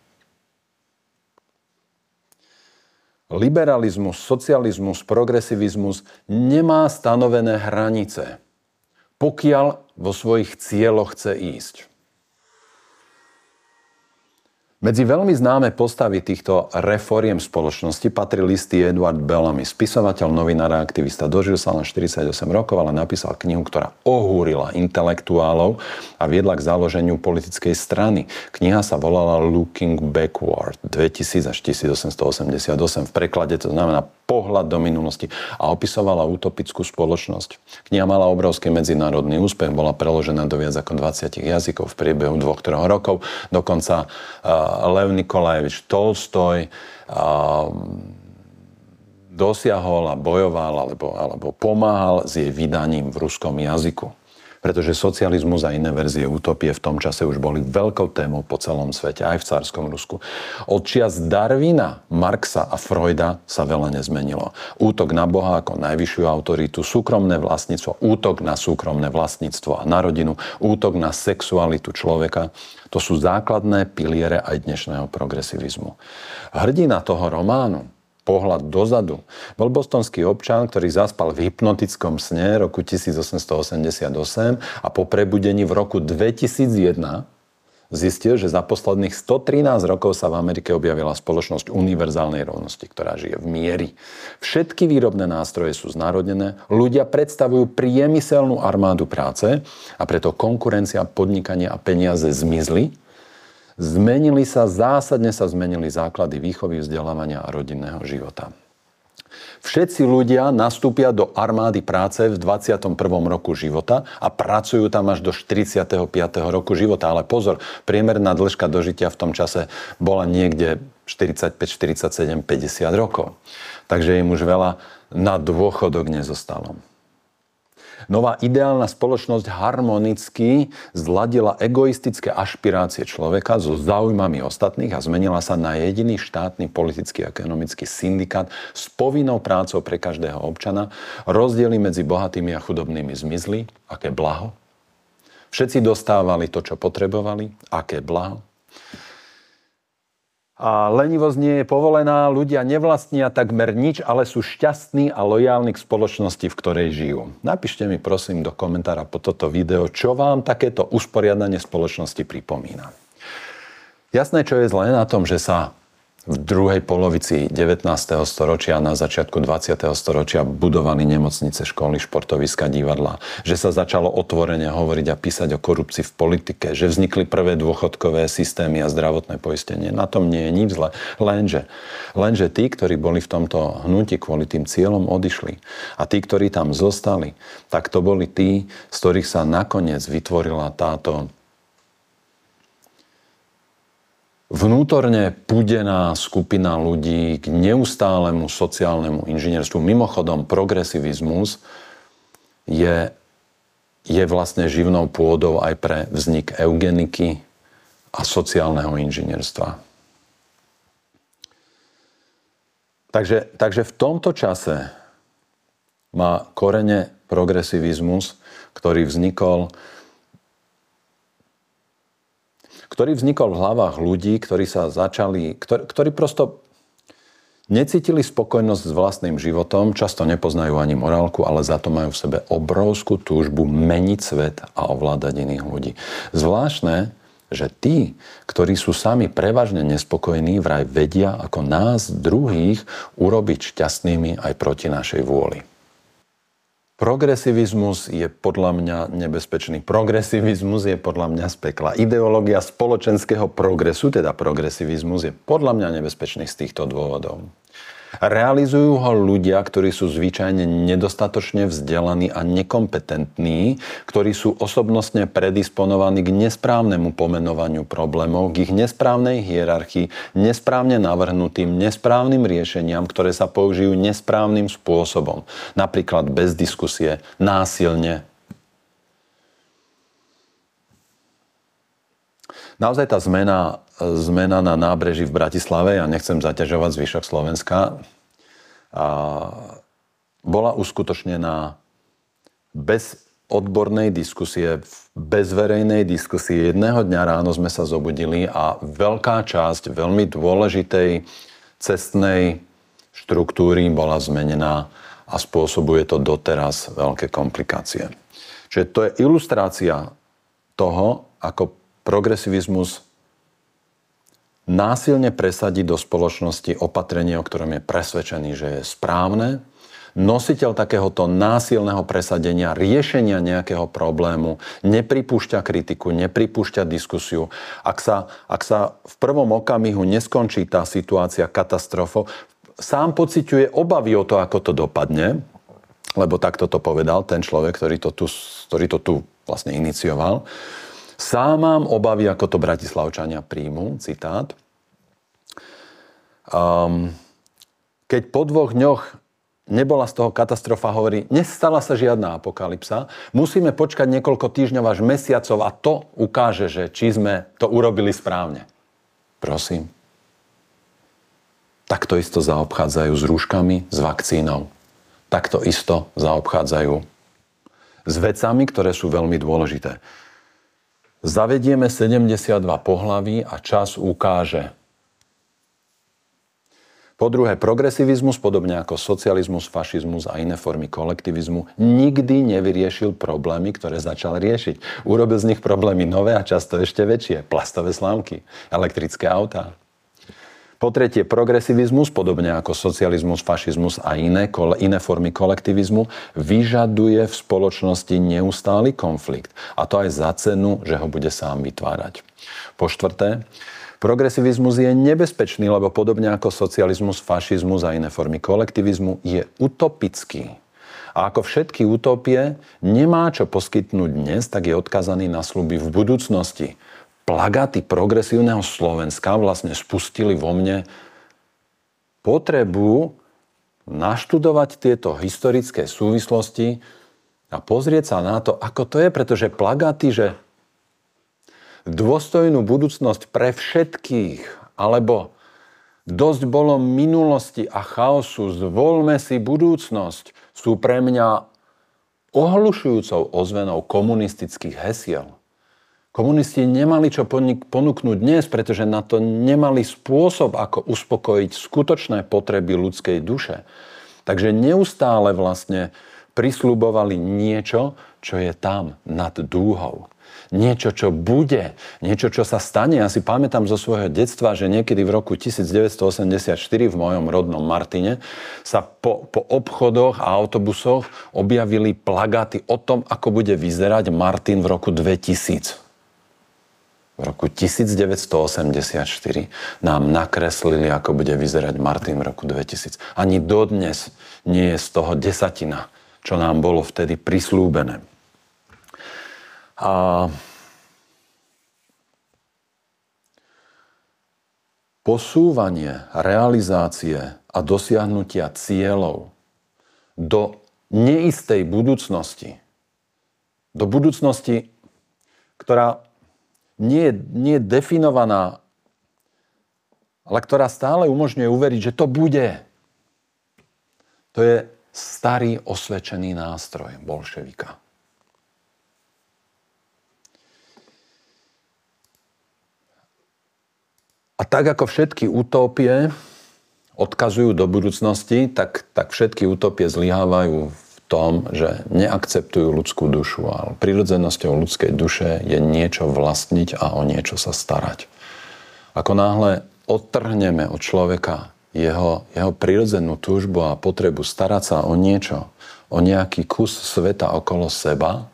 Liberalizmus, socializmus, progresivizmus nemá stanovené hranice, pokiaľ vo svojich cieľoch chce ísť. Medzi veľmi známe postavy týchto reforiem spoločnosti patrí listy Edward Bellamy, spisovateľ, novinár a aktivista. Dožil sa len 48 rokov, ale napísal knihu, ktorá ohúrila intelektuálov a viedla k založeniu politickej strany. Kniha sa volala Looking Backward 2000 až 1888. V preklade to znamená pohľad do minulosti a opisovala utopickú spoločnosť. Kniha mala obrovský medzinárodný úspech, bola preložená do viac ako 20 jazykov v priebehu dvoch, troch rokov. Dokonca uh, Lev Nikolajevič Tolstoj uh, dosiahol a bojoval alebo, alebo pomáhal s jej vydaním v ruskom jazyku pretože socializmus a iné verzie utopie v tom čase už boli veľkou témou po celom svete, aj v cárskom Rusku. Od čias Darwina, Marxa a Freuda sa veľa nezmenilo. Útok na Boha ako najvyššiu autoritu, súkromné vlastníctvo, útok na súkromné vlastníctvo a na rodinu, útok na sexualitu človeka, to sú základné piliere aj dnešného progresivizmu. Hrdina toho románu, pohľad dozadu. Bol bostonský občan, ktorý zaspal v hypnotickom sne roku 1888 a po prebudení v roku 2001 zistil, že za posledných 113 rokov sa v Amerike objavila spoločnosť univerzálnej rovnosti, ktorá žije v miery. Všetky výrobné nástroje sú znárodnené, ľudia predstavujú priemyselnú armádu práce a preto konkurencia, podnikanie a peniaze zmizli Zmenili sa, zásadne sa zmenili základy výchovy, vzdelávania a rodinného života. Všetci ľudia nastúpia do armády práce v 21. roku života a pracujú tam až do 45. roku života. Ale pozor, priemerná dĺžka dožitia v tom čase bola niekde 45, 47, 50 rokov. Takže im už veľa na dôchodok nezostalo. Nová ideálna spoločnosť harmonicky zladila egoistické ašpirácie človeka so záujmami ostatných a zmenila sa na jediný štátny politický a ekonomický syndikát s povinnou prácou pre každého občana. Rozdiely medzi bohatými a chudobnými zmizli. Aké blaho. Všetci dostávali to, čo potrebovali. Aké blaho a lenivosť nie je povolená, ľudia nevlastnia takmer nič, ale sú šťastní a lojálni k spoločnosti, v ktorej žijú. Napíšte mi prosím do komentára po toto video, čo vám takéto usporiadanie spoločnosti pripomína. Jasné, čo je zlé na tom, že sa v druhej polovici 19. storočia a na začiatku 20. storočia budovali nemocnice, školy, športoviska, divadla. Že sa začalo otvorene hovoriť a písať o korupcii v politike. Že vznikli prvé dôchodkové systémy a zdravotné poistenie. Na tom nie je nič zle. Lenže, lenže tí, ktorí boli v tomto hnutí kvôli tým cieľom, odišli. A tí, ktorí tam zostali, tak to boli tí, z ktorých sa nakoniec vytvorila táto vnútorne pudená skupina ľudí k neustálemu sociálnemu inžinierstvu. Mimochodom, progresivizmus je, je vlastne živnou pôdou aj pre vznik eugeniky a sociálneho inžinierstva. Takže, takže v tomto čase má korene progresivizmus, ktorý vznikol ktorý vznikol v hlavách ľudí, ktorí sa začali, ktorí, ktorí prosto necítili spokojnosť s vlastným životom, často nepoznajú ani morálku, ale za to majú v sebe obrovskú túžbu meniť svet a ovládať iných ľudí. Zvláštne, že tí, ktorí sú sami prevažne nespokojní, vraj vedia ako nás druhých urobiť šťastnými aj proti našej vôli. Progresivizmus je podľa mňa nebezpečný. Progresivizmus je podľa mňa z pekla. Ideológia spoločenského progresu, teda progresivizmus, je podľa mňa nebezpečný z týchto dôvodov. Realizujú ho ľudia, ktorí sú zvyčajne nedostatočne vzdelaní a nekompetentní, ktorí sú osobnostne predisponovaní k nesprávnemu pomenovaniu problémov, k ich nesprávnej hierarchii, nesprávne navrhnutým, nesprávnym riešeniam, ktoré sa použijú nesprávnym spôsobom. Napríklad bez diskusie, násilne, Naozaj tá zmena, zmena na nábreží v Bratislave, ja nechcem zaťažovať zvyšok Slovenska, a bola uskutočnená bez odbornej diskusie, bez verejnej diskusie. Jedného dňa ráno sme sa zobudili a veľká časť veľmi dôležitej cestnej štruktúry bola zmenená a spôsobuje to doteraz veľké komplikácie. Čiže to je ilustrácia toho, ako progresivizmus násilne presadiť do spoločnosti opatrenie, o ktorom je presvedčený, že je správne. Nositeľ takéhoto násilného presadenia, riešenia nejakého problému nepripúšťa kritiku, nepripúšťa diskusiu. Ak sa, ak sa v prvom okamihu neskončí tá situácia katastrofou, sám pociťuje obavy o to, ako to dopadne, lebo takto to povedal ten človek, ktorý to tu, ktorý to tu vlastne inicioval. Sám mám obavy, ako to bratislavčania príjmu, citát. Um, keď po dvoch dňoch nebola z toho katastrofa, hovorí, nestala sa žiadna apokalypsa, musíme počkať niekoľko týždňov až mesiacov a to ukáže, že či sme to urobili správne. Prosím. Takto isto zaobchádzajú s rúškami, s vakcínou. Takto isto zaobchádzajú s vecami, ktoré sú veľmi dôležité. Zavedieme 72 pohlaví a čas ukáže. Po druhé, progresivizmus, podobne ako socializmus, fašizmus a iné formy kolektivizmu, nikdy nevyriešil problémy, ktoré začal riešiť. Urobil z nich problémy nové a často ešte väčšie. Plastové slámky, elektrické autá, po tretie, progresivizmus, podobne ako socializmus, fašizmus a iné, iné formy kolektivizmu, vyžaduje v spoločnosti neustály konflikt. A to aj za cenu, že ho bude sám vytvárať. Po štvrté, Progresivizmus je nebezpečný, lebo podobne ako socializmus, fašizmus a iné formy kolektivizmu je utopický. A ako všetky utopie nemá čo poskytnúť dnes, tak je odkazaný na sluby v budúcnosti plagáty progresívneho Slovenska vlastne spustili vo mne potrebu naštudovať tieto historické súvislosti a pozrieť sa na to, ako to je, pretože plagáty, že dôstojnú budúcnosť pre všetkých, alebo dosť bolo minulosti a chaosu, zvolme si budúcnosť, sú pre mňa ohlušujúcou ozvenou komunistických hesiel. Komunisti nemali čo ponúknuť dnes, pretože na to nemali spôsob, ako uspokojiť skutočné potreby ľudskej duše. Takže neustále vlastne prislúbovali niečo, čo je tam nad dúhou. niečo, čo bude, niečo, čo sa stane. Ja si pamätám zo svojho detstva, že niekedy v roku 1984 v mojom rodnom Martine sa po, po obchodoch a autobusoch objavili plagáty o tom, ako bude vyzerať Martin v roku 2000 v roku 1984 nám nakreslili, ako bude vyzerať Martin v roku 2000. Ani dodnes nie je z toho desatina, čo nám bolo vtedy prislúbené. A posúvanie realizácie a dosiahnutia cieľov do neistej budúcnosti, do budúcnosti, ktorá nie, nie definovaná, ale ktorá stále umožňuje uveriť, že to bude. To je starý osvedčený nástroj bolševika. A tak ako všetky utópie odkazujú do budúcnosti, tak, tak všetky utopie zlyhávajú v tom, že neakceptujú ľudskú dušu, ale prirodzenosťou ľudskej duše je niečo vlastniť a o niečo sa starať. Ako náhle odtrhneme od človeka jeho, jeho prirodzenú túžbu a potrebu starať sa o niečo, o nejaký kus sveta okolo seba,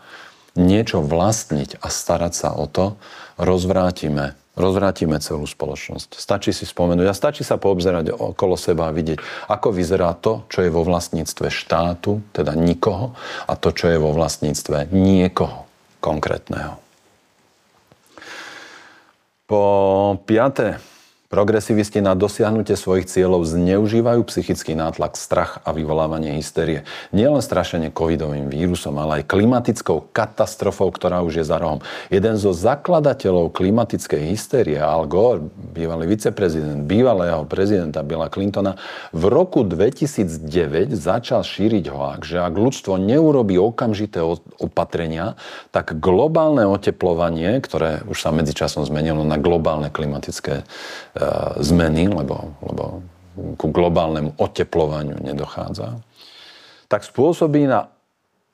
niečo vlastniť a starať sa o to, rozvrátime rozvrátime celú spoločnosť. Stačí si spomenúť a stačí sa poobzerať okolo seba a vidieť, ako vyzerá to, čo je vo vlastníctve štátu, teda nikoho, a to, čo je vo vlastníctve niekoho konkrétneho. Po piaté, Progresivisti na dosiahnutie svojich cieľov zneužívajú psychický nátlak, strach a vyvolávanie hysterie. Nielen strašenie covidovým vírusom, ale aj klimatickou katastrofou, ktorá už je za rohom. Jeden zo zakladateľov klimatickej hysterie, Al Gore, bývalý viceprezident bývalého prezidenta Billa Clintona, v roku 2009 začal šíriť hoak, že ak ľudstvo neurobí okamžité opatrenia, tak globálne oteplovanie, ktoré už sa medzičasom zmenilo na globálne klimatické E, zmeny, lebo, lebo ku globálnemu oteplovaniu nedochádza, tak spôsobí, na,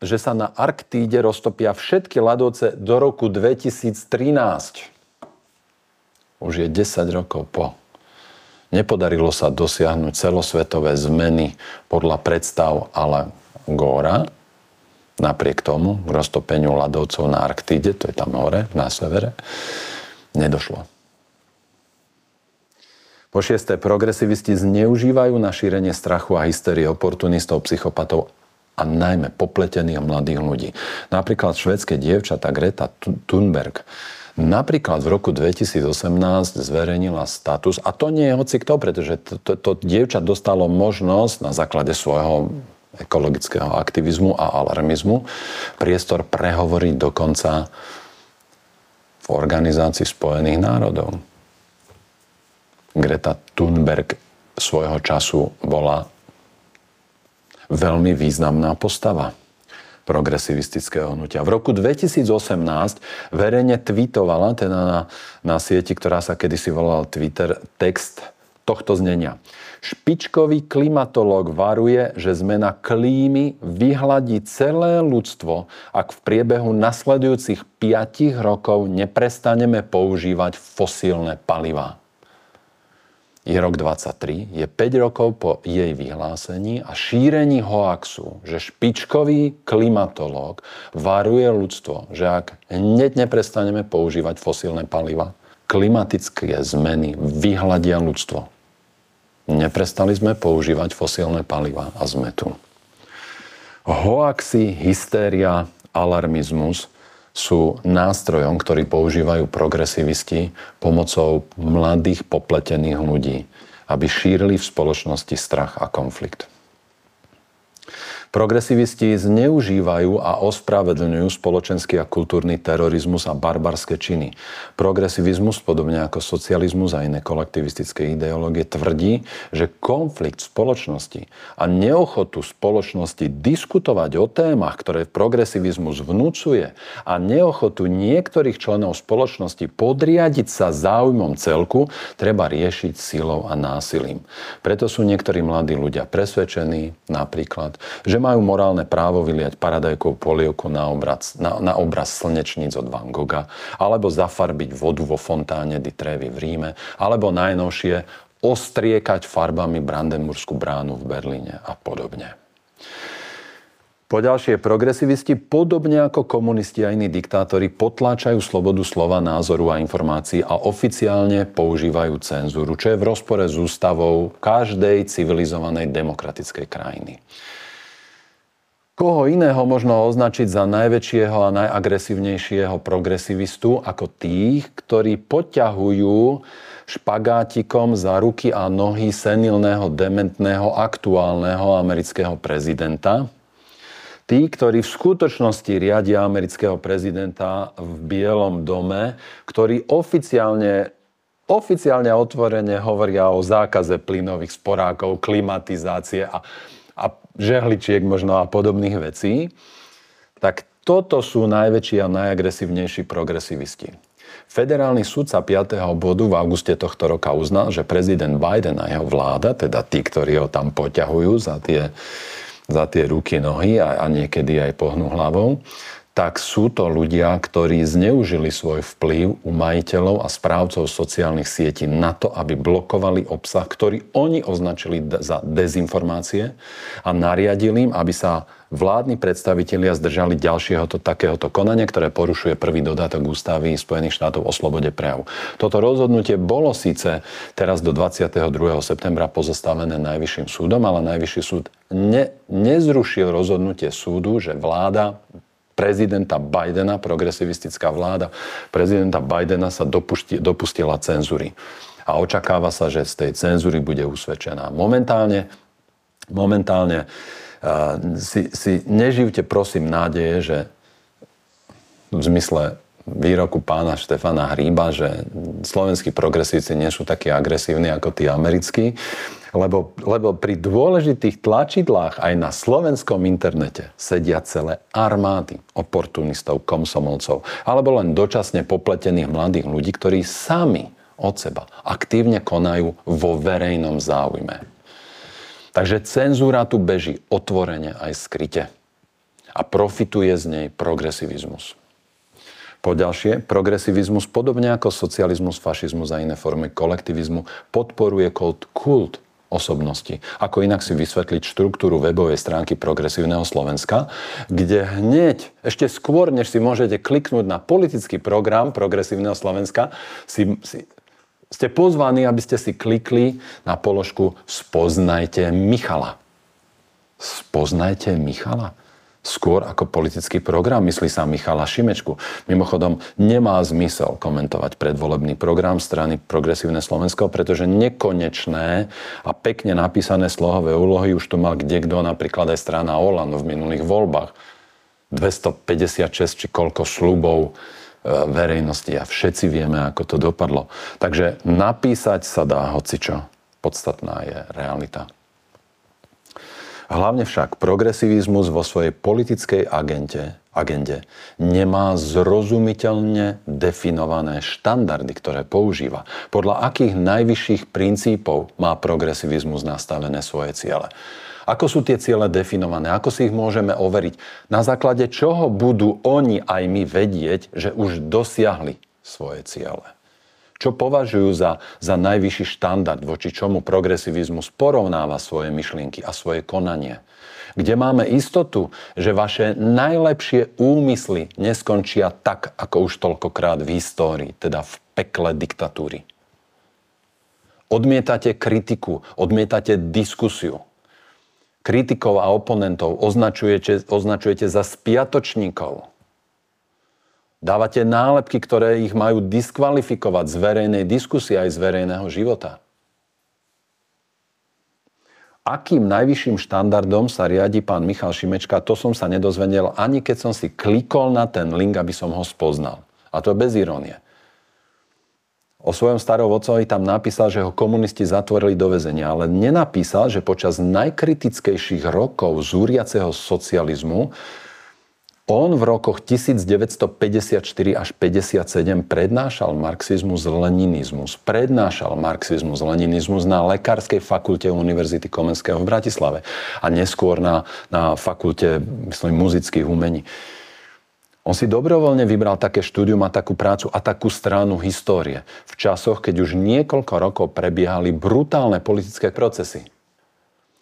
že sa na Arktíde roztopia všetky ľadovce do roku 2013. Už je 10 rokov po. Nepodarilo sa dosiahnuť celosvetové zmeny podľa predstav ale Góra. Napriek tomu k roztopeniu ľadovcov na Arktíde, to je tam hore, na severe, nedošlo. Po šiesté, progresivisti zneužívajú na šírenie strachu a hysterie oportunistov, psychopatov a najmä popletených mladých ľudí. Napríklad švedské dievčata Greta Thunberg Napríklad v roku 2018 zverejnila status, a to nie je hoci kto, pretože to, to, to dievča dostalo možnosť na základe svojho ekologického aktivizmu a alarmizmu priestor prehovoriť dokonca v Organizácii spojených národov. Greta Thunberg svojho času bola veľmi významná postava progresivistického hnutia. V roku 2018 verejne tweetovala, teda na, na sieti, ktorá sa kedysi volala Twitter, text tohto znenia. Špičkový klimatológ varuje, že zmena klímy vyhladí celé ľudstvo, ak v priebehu nasledujúcich 5 rokov neprestaneme používať fosílne palivá je rok 23, je 5 rokov po jej vyhlásení a šírení hoaxu, že špičkový klimatológ varuje ľudstvo, že ak hneď neprestaneme používať fosílne paliva, klimatické zmeny vyhľadia ľudstvo. Neprestali sme používať fosílne paliva a sme tu. Hoaxy, hystéria, alarmizmus – sú nástrojom, ktorý používajú progresivisti pomocou mladých popletených ľudí, aby šírili v spoločnosti strach a konflikt. Progresivisti zneužívajú a ospravedlňujú spoločenský a kultúrny terorizmus a barbarské činy. Progresivizmus, podobne ako socializmus a iné kolektivistické ideológie, tvrdí, že konflikt spoločnosti a neochotu spoločnosti diskutovať o témach, ktoré progresivizmus vnúcuje a neochotu niektorých členov spoločnosti podriadiť sa záujmom celku, treba riešiť silou a násilím. Preto sú niektorí mladí ľudia presvedčení napríklad, že nemajú morálne právo vyliať paradajkovú polievku na obraz, na, na obraz slnečníc od Van Gogha, alebo zafarbiť vodu vo fontáne di Trevi v Ríme, alebo najnovšie ostriekať farbami Brandenburskú bránu v Berlíne a podobne. Poďalšie, progresivisti, podobne ako komunisti a iní diktátori, potláčajú slobodu slova, názoru a informácií a oficiálne používajú cenzúru, čo je v rozpore s ústavou každej civilizovanej demokratickej krajiny. Koho iného možno označiť za najväčšieho a najagresívnejšieho progresivistu ako tých, ktorí poťahujú špagátikom za ruky a nohy senilného, dementného, aktuálneho amerického prezidenta, Tí, ktorí v skutočnosti riadia amerického prezidenta v Bielom dome, ktorí oficiálne oficiálne otvorene hovoria o zákaze plynových sporákov, klimatizácie a, a žehličiek možno a podobných vecí, tak toto sú najväčší a najagresívnejší progresivisti. Federálny sudca 5. bodu v auguste tohto roka uznal, že prezident Biden a jeho vláda, teda tí, ktorí ho tam poťahujú za tie za tie ruky, nohy a, a niekedy aj pohnú hlavou, tak sú to ľudia, ktorí zneužili svoj vplyv u majiteľov a správcov sociálnych sietí na to, aby blokovali obsah, ktorý oni označili za dezinformácie a nariadili im, aby sa vládni predstavitelia zdržali ďalšieho to, takéhoto konania, ktoré porušuje prvý dodatok ústavy Spojených štátov o slobode prejavu. Toto rozhodnutie bolo síce teraz do 22. septembra pozostavené Najvyšším súdom, ale Najvyšší súd ne, nezrušil rozhodnutie súdu, že vláda prezidenta Bidena, progresivistická vláda prezidenta Bidena sa dopusti, dopustila cenzúry. A očakáva sa, že z tej cenzúry bude usvedčená. Momentálne, momentálne uh, si, si neživte prosím nádeje, že v zmysle výroku pána Štefana Hríba, že slovenskí progresívci nie sú takí agresívni ako tí americkí, lebo, lebo pri dôležitých tlačidlách aj na slovenskom internete sedia celé armády oportunistov, komsomolcov, alebo len dočasne popletených mladých ľudí, ktorí sami od seba aktívne konajú vo verejnom záujme. Takže cenzúra tu beží otvorene aj skryte. A profituje z nej progresivizmus. Poďalšie, progresivizmus, podobne ako socializmus, fašizmus a iné formy kolektivizmu, podporuje kult, kult osobnosti. Ako inak si vysvetliť štruktúru webovej stránky Progresívneho Slovenska, kde hneď, ešte skôr, než si môžete kliknúť na politický program Progresívneho Slovenska, si, si, ste pozvaní, aby ste si klikli na položku Spoznajte Michala. Spoznajte Michala? Skôr ako politický program, myslí sa Michala Šimečku. Mimochodom, nemá zmysel komentovať predvolebný program strany Progresívne Slovensko, pretože nekonečné a pekne napísané slohové úlohy už tu mal kde kto, napríklad aj strana Olan v minulých voľbách. 256 či koľko slubov e, verejnosti a všetci vieme, ako to dopadlo. Takže napísať sa dá hocičo. Podstatná je realita. Hlavne však progresivizmus vo svojej politickej agente, agende nemá zrozumiteľne definované štandardy, ktoré používa. Podľa akých najvyšších princípov má progresivizmus nastavené svoje ciele. Ako sú tie ciele definované? Ako si ich môžeme overiť? Na základe čoho budú oni aj my vedieť, že už dosiahli svoje ciele? Čo považujú za, za najvyšší štandard, voči čomu progresivizmus porovnáva svoje myšlienky a svoje konanie. Kde máme istotu, že vaše najlepšie úmysly neskončia tak, ako už toľkokrát v histórii, teda v pekle diktatúry. Odmietate kritiku, odmietate diskusiu. Kritikov a oponentov označujete, označujete za spiatočníkov Dávate nálepky, ktoré ich majú diskvalifikovať z verejnej diskusie aj z verejného života. Akým najvyšším štandardom sa riadi pán Michal Šimečka, to som sa nedozvedel ani keď som si klikol na ten link, aby som ho spoznal. A to bez irónie. O svojom starom otcovi tam napísal, že ho komunisti zatvorili do väzenia, ale nenapísal, že počas najkritickejších rokov zúriaceho socializmu On v rokoch 1954 až 57 prednášal marxizmus, leninizmus. Prednášal marxizmus, leninizmus na Lekárskej fakulte Univerzity Komenského v Bratislave a neskôr na, na fakulte, myslím, muzických umení. On si dobrovoľne vybral také štúdium a takú prácu a takú stranu histórie v časoch, keď už niekoľko rokov prebiehali brutálne politické procesy.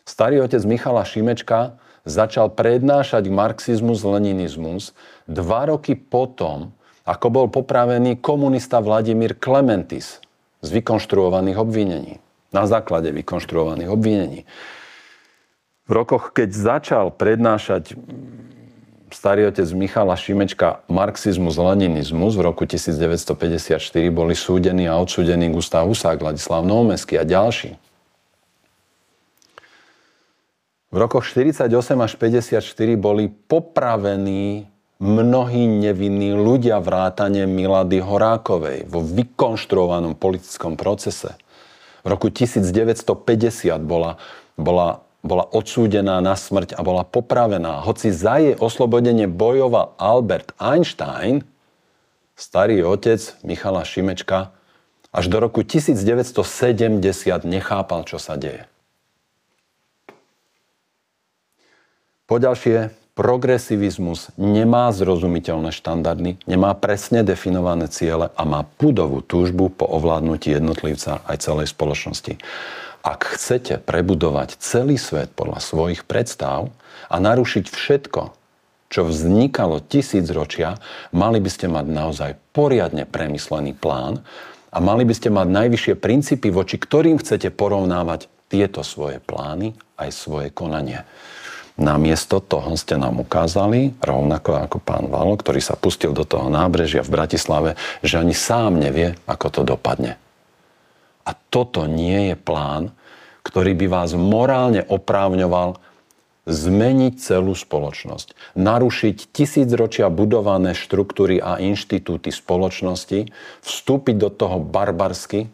Starý otec Michala Šimečka začal prednášať marxizmus, leninizmus dva roky potom, ako bol popravený komunista Vladimír Klementis z vykonštruovaných obvinení. Na základe vykonštruovaných obvinení. V rokoch, keď začal prednášať starý otec Michala Šimečka marxizmus, leninizmus v roku 1954 boli súdení a odsúdení Gustav Husák, Vladislav Novomeský a ďalší. V rokoch 48 až 54 boli popravení mnohí nevinní ľudia vrátane Milady Horákovej vo vykonštruovanom politickom procese. V roku 1950 bola, bola, bola odsúdená na smrť a bola popravená. Hoci za jej oslobodenie bojoval Albert Einstein, starý otec Michala Šimečka, až do roku 1970 nechápal, čo sa deje. Poďalšie, progresivizmus nemá zrozumiteľné štandardy, nemá presne definované ciele a má pudovú túžbu po ovládnutí jednotlivca aj celej spoločnosti. Ak chcete prebudovať celý svet podľa svojich predstav a narušiť všetko, čo vznikalo tisíc ročia, mali by ste mať naozaj poriadne premyslený plán a mali by ste mať najvyššie princípy, voči ktorým chcete porovnávať tieto svoje plány aj svoje konanie. Namiesto toho ste nám ukázali, rovnako ako pán Valo, ktorý sa pustil do toho nábrežia v Bratislave, že ani sám nevie, ako to dopadne. A toto nie je plán, ktorý by vás morálne oprávňoval zmeniť celú spoločnosť, narušiť tisícročia budované štruktúry a inštitúty spoločnosti, vstúpiť do toho barbarsky,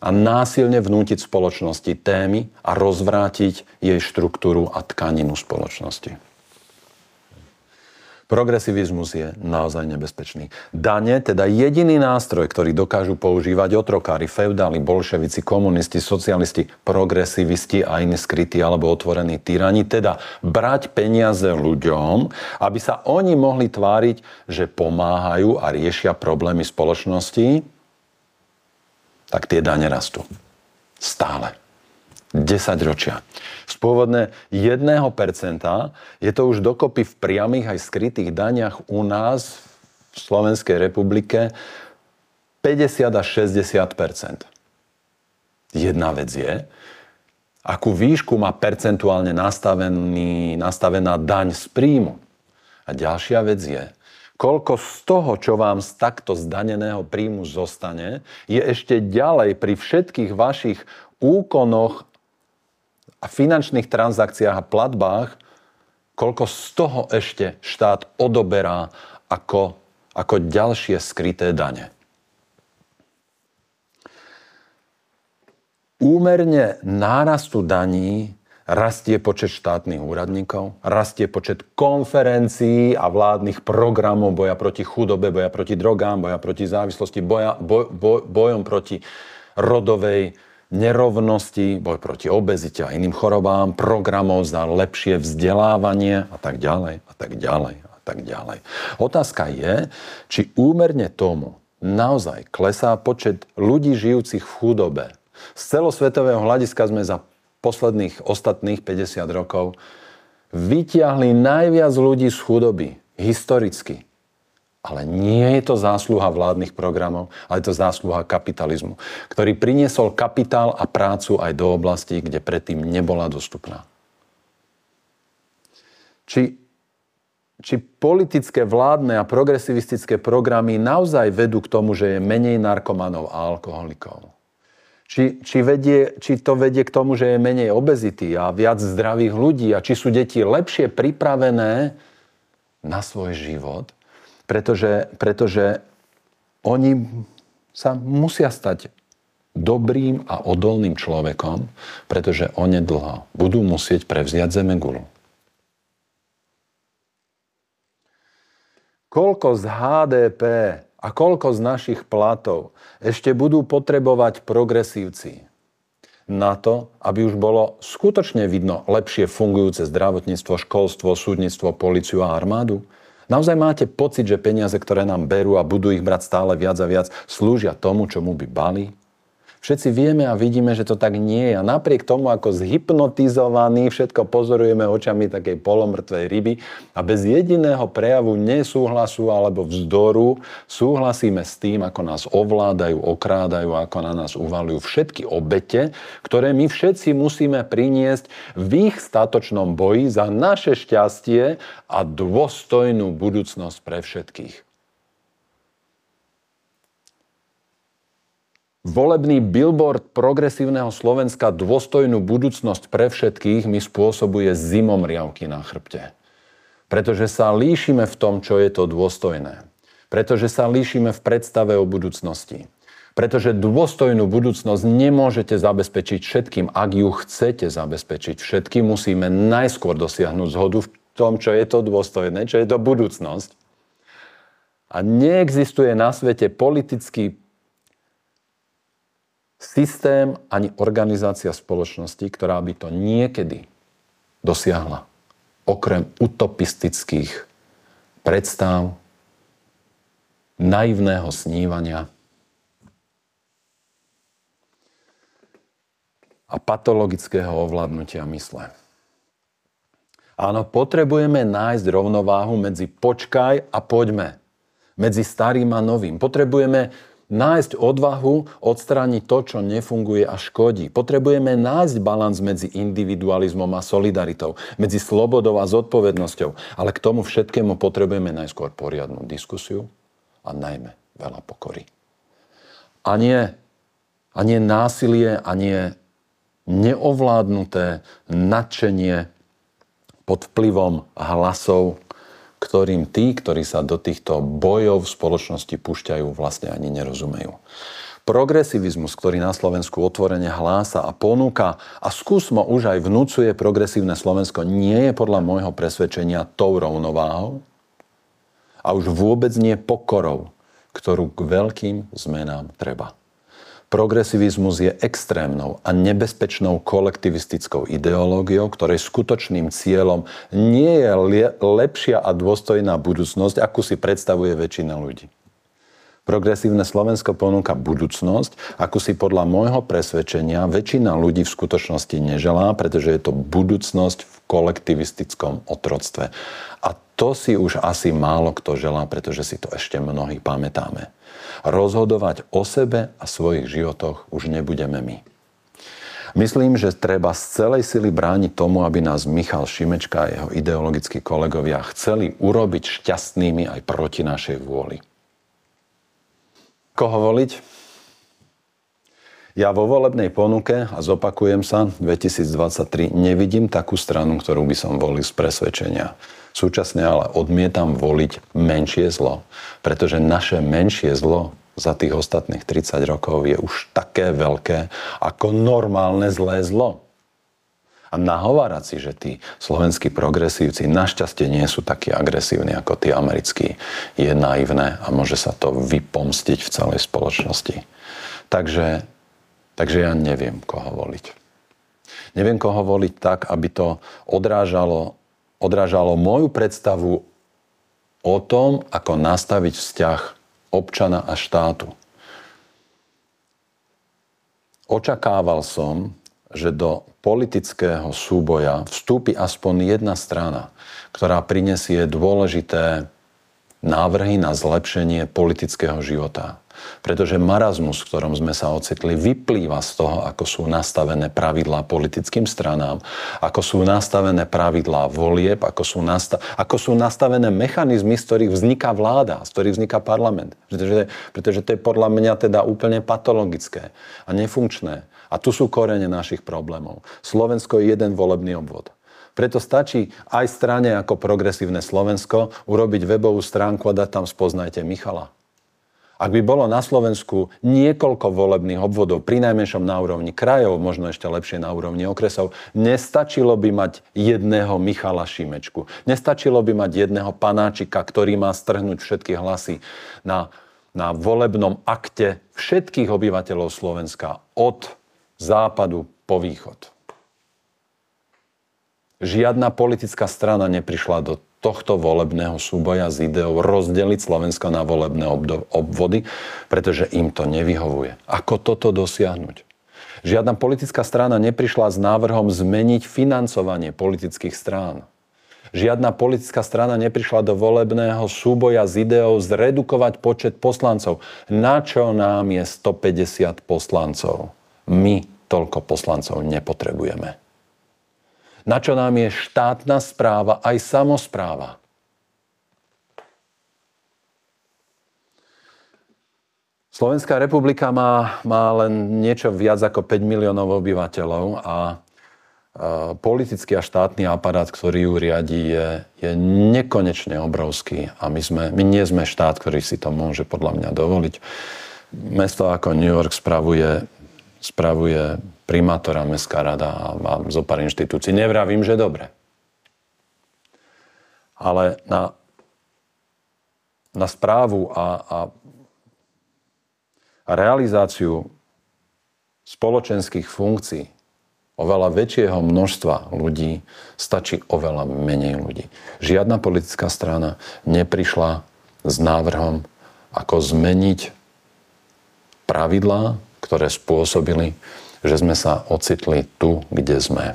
a násilne vnútiť spoločnosti témy a rozvrátiť jej štruktúru a tkaninu spoločnosti. Progresivizmus je naozaj nebezpečný. Dane, teda jediný nástroj, ktorý dokážu používať otrokári, feudáli, bolševici, komunisti, socialisti, progresivisti a iní skrytí alebo otvorení tyrani, teda brať peniaze ľuďom, aby sa oni mohli tváriť, že pomáhajú a riešia problémy spoločnosti, tak tie dane rastú. Stále. 10 ročia. Z pôvodne 1% je to už dokopy v priamých aj skrytých daniach u nás v Slovenskej republike 50 až 60% Jedna vec je, akú výšku má percentuálne nastavený, nastavená daň z príjmu. A ďalšia vec je, koľko z toho, čo vám z takto zdaneného príjmu zostane, je ešte ďalej pri všetkých vašich úkonoch a finančných transakciách a platbách, koľko z toho ešte štát odoberá ako, ako ďalšie skryté dane. Úmerne nárastu daní rastie počet štátnych úradníkov, rastie počet konferencií a vládnych programov boja proti chudobe, boja proti drogám, boja proti závislosti, boja, boj, boj, bojom proti rodovej nerovnosti, boj proti obezite a iným chorobám, programov za lepšie vzdelávanie a tak ďalej a tak ďalej a tak ďalej. Otázka je, či úmerne tomu naozaj klesá počet ľudí žijúcich v chudobe. Z celosvetového hľadiska sme za posledných ostatných 50 rokov vytiahli najviac ľudí z chudoby historicky. Ale nie je to zásluha vládnych programov, ale je to zásluha kapitalizmu, ktorý priniesol kapitál a prácu aj do oblasti, kde predtým nebola dostupná. Či, či politické, vládne a progresivistické programy naozaj vedú k tomu, že je menej narkomanov a alkoholikov? Či, či, vedie, či to vedie k tomu, že je menej obezity a viac zdravých ľudí a či sú deti lepšie pripravené na svoj život, pretože, pretože oni sa musia stať dobrým a odolným človekom, pretože onedlho budú musieť prevziať zeme gulu. Koľko z HDP a koľko z našich platov ešte budú potrebovať progresívci na to, aby už bolo skutočne vidno lepšie fungujúce zdravotníctvo, školstvo, súdnictvo, policiu a armádu? Naozaj máte pocit, že peniaze, ktoré nám berú a budú ich brať stále viac a viac, slúžia tomu, čomu by bali? Všetci vieme a vidíme, že to tak nie je. A napriek tomu, ako zhypnotizovaní, všetko pozorujeme očami takej polomrtvej ryby a bez jediného prejavu nesúhlasu alebo vzdoru súhlasíme s tým, ako nás ovládajú, okrádajú, ako na nás uvalujú všetky obete, ktoré my všetci musíme priniesť v ich statočnom boji za naše šťastie a dôstojnú budúcnosť pre všetkých. Volebný billboard progresívneho Slovenska dôstojnú budúcnosť pre všetkých mi spôsobuje zimomriavky na chrbte. Pretože sa líšime v tom, čo je to dôstojné. Pretože sa líšime v predstave o budúcnosti. Pretože dôstojnú budúcnosť nemôžete zabezpečiť všetkým. Ak ju chcete zabezpečiť všetkým, musíme najskôr dosiahnuť zhodu v tom, čo je to dôstojné, čo je to budúcnosť. A neexistuje na svete politický systém ani organizácia spoločnosti, ktorá by to niekedy dosiahla. Okrem utopistických predstav, naivného snívania a patologického ovládnutia mysle. Áno, potrebujeme nájsť rovnováhu medzi počkaj a poďme. Medzi starým a novým. Potrebujeme nájsť odvahu, odstrániť to, čo nefunguje a škodí. Potrebujeme nájsť balans medzi individualizmom a solidaritou, medzi slobodou a zodpovednosťou. Ale k tomu všetkému potrebujeme najskôr poriadnu diskusiu a najmä veľa pokory. A nie, a nie násilie, a nie neovládnuté nadšenie pod vplyvom hlasov ktorým tí, ktorí sa do týchto bojov v spoločnosti púšťajú, vlastne ani nerozumejú. Progresivizmus, ktorý na Slovensku otvorene hlása a ponúka a skúsmo už aj vnúcuje progresívne Slovensko, nie je podľa môjho presvedčenia tou rovnováhou a už vôbec nie pokorou, ktorú k veľkým zmenám treba. Progresivizmus je extrémnou a nebezpečnou kolektivistickou ideológiou, ktorej skutočným cieľom nie je lepšia a dôstojná budúcnosť, akú si predstavuje väčšina ľudí. Progresívne Slovensko ponúka budúcnosť, ako si podľa môjho presvedčenia väčšina ľudí v skutočnosti neželá, pretože je to budúcnosť v kolektivistickom otroctve. A to si už asi málo kto želá, pretože si to ešte mnohí pamätáme. Rozhodovať o sebe a svojich životoch už nebudeme my. Myslím, že treba z celej sily brániť tomu, aby nás Michal Šimečka a jeho ideologickí kolegovia chceli urobiť šťastnými aj proti našej vôli. Koho voliť? Ja vo volebnej ponuke, a zopakujem sa, 2023 nevidím takú stranu, ktorú by som volil z presvedčenia. Súčasne ale odmietam voliť menšie zlo, pretože naše menšie zlo za tých ostatných 30 rokov je už také veľké ako normálne zlé zlo. A nahovárať si, že tí slovenskí progresívci našťastie nie sú takí agresívni ako tí americkí, je naivné a môže sa to vypomstiť v celej spoločnosti. Takže, takže ja neviem, koho voliť. Neviem, koho voliť tak, aby to odrážalo odrážalo moju predstavu o tom, ako nastaviť vzťah občana a štátu. Očakával som, že do politického súboja vstúpi aspoň jedna strana, ktorá prinesie dôležité návrhy na zlepšenie politického života pretože marazmus, v ktorom sme sa ocitli, vyplýva z toho, ako sú nastavené pravidlá politickým stranám, ako sú nastavené pravidlá volieb, ako sú, nastav- ako sú nastavené mechanizmy, z ktorých vzniká vláda, z ktorých vzniká parlament. Pretože, pretože to je podľa mňa teda úplne patologické a nefunkčné. A tu sú korene našich problémov. Slovensko je jeden volebný obvod. Preto stačí aj strane ako progresívne Slovensko urobiť webovú stránku a dať tam spoznajte Michala Ak by bolo na Slovensku niekoľko volebných obvodov, pri najmenšom na úrovni krajov, možno ešte lepšie na úrovni okresov, nestačilo by mať jedného Michala Šimečku. Nestačilo by mať jedného panáčika, ktorý má strhnúť všetky hlasy na, na volebnom akte všetkých obyvateľov Slovenska od západu po východ. Žiadna politická strana neprišla do tohto volebného súboja s ideou rozdeliť Slovensko na volebné obvody, pretože im to nevyhovuje. Ako toto dosiahnuť? Žiadna politická strana neprišla s návrhom zmeniť financovanie politických strán. Žiadna politická strana neprišla do volebného súboja s ideou zredukovať počet poslancov. Na čo nám je 150 poslancov? My toľko poslancov nepotrebujeme. Na čo nám je štátna správa, aj samozpráva. Slovenská republika má, má len niečo viac ako 5 miliónov obyvateľov a politický a štátny aparát, ktorý ju riadi, je, je nekonečne obrovský. A my, sme, my nie sme štát, ktorý si to môže podľa mňa dovoliť. Mesto ako New York spravuje, spravuje primátora, mestská rada a mám zo pár inštitúcií. Nevravím, že dobre. Ale na, na správu a, a, a realizáciu spoločenských funkcií oveľa väčšieho množstva ľudí stačí oveľa menej ľudí. Žiadna politická strana neprišla s návrhom, ako zmeniť pravidlá, ktoré spôsobili, že sme sa ocitli tu, kde sme.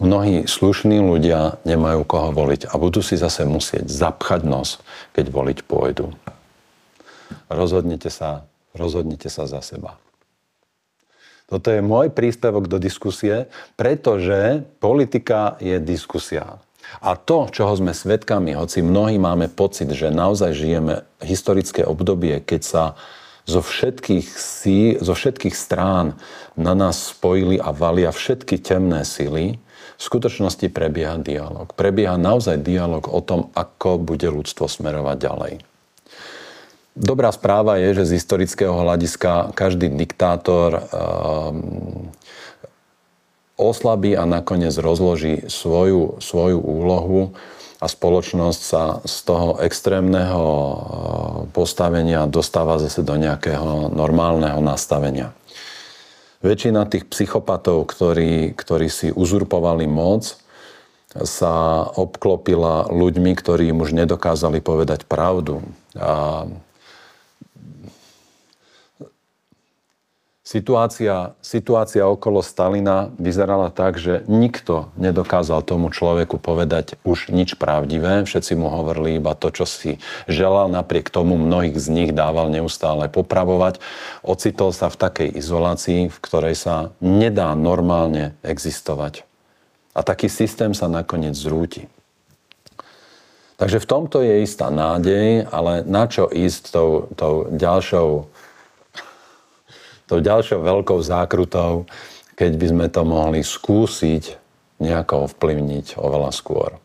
Mnohí slušní ľudia nemajú koho voliť a budú si zase musieť zapchať nos, keď voliť pôjdu. Rozhodnite sa, rozhodnite sa za seba. Toto je môj príspevok do diskusie, pretože politika je diskusia. A to, čoho sme svedkami, hoci mnohí máme pocit, že naozaj žijeme historické obdobie, keď sa zo všetkých, sí, zo všetkých strán na nás spojili a valia všetky temné sily, v skutočnosti prebieha dialog. Prebieha naozaj dialog o tom, ako bude ľudstvo smerovať ďalej. Dobrá správa je, že z historického hľadiska každý diktátor um, oslabí a nakoniec rozloží svoju, svoju úlohu a spoločnosť sa z toho extrémneho eh, postavenia dostáva zase do nejakého normálneho nastavenia. Väčšina tých psychopatov, ktorí, ktorí si uzurpovali moc, sa obklopila ľuďmi, ktorí im už nedokázali povedať pravdu. A Situácia, situácia okolo Stalina vyzerala tak, že nikto nedokázal tomu človeku povedať už nič pravdivé. Všetci mu hovorili iba to, čo si želal. Napriek tomu mnohých z nich dával neustále popravovať. Ocitol sa v takej izolácii, v ktorej sa nedá normálne existovať. A taký systém sa nakoniec zrúti. Takže v tomto je istá nádej, ale na čo ísť tou, tou ďalšou tou ďalšou veľkou zákrutou, keď by sme to mohli skúsiť nejako ovplyvniť oveľa skôr.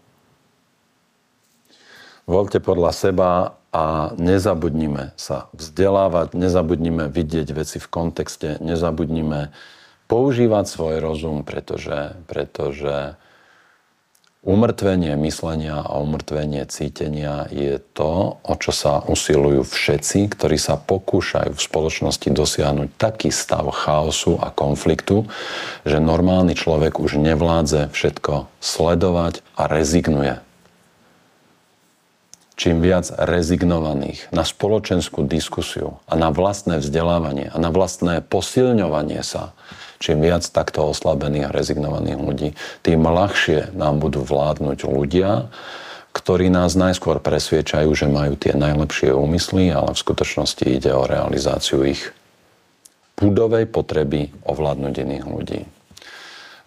Voľte podľa seba a nezabudnime sa vzdelávať, nezabudnime vidieť veci v kontexte, nezabudnime používať svoj rozum, pretože, pretože Umrtvenie myslenia a umrtvenie cítenia je to, o čo sa usilujú všetci, ktorí sa pokúšajú v spoločnosti dosiahnuť taký stav chaosu a konfliktu, že normálny človek už nevládze všetko sledovať a rezignuje. Čím viac rezignovaných na spoločenskú diskusiu a na vlastné vzdelávanie a na vlastné posilňovanie sa, čím viac takto oslabených a rezignovaných ľudí, tým ľahšie nám budú vládnuť ľudia, ktorí nás najskôr presviečajú, že majú tie najlepšie úmysly, ale v skutočnosti ide o realizáciu ich púdovej potreby ovládnuť iných ľudí.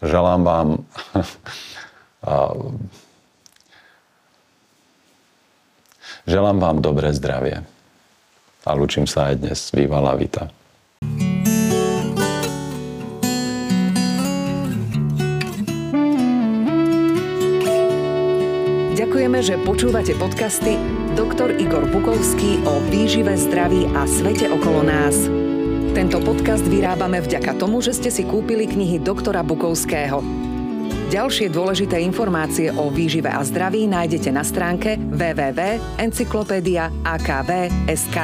Želám vám Želám vám dobré zdravie. A lúčim sa aj dnes. Viva la vita. Ďakujeme, že počúvate podcasty Dr. Igor Bukovský o výžive, zdraví a svete okolo nás. Tento podcast vyrábame vďaka tomu, že ste si kúpili knihy doktora Bukovského. Ďalšie dôležité informácie o výžive a zdraví nájdete na stránke www.encyklopédia.akv.sk.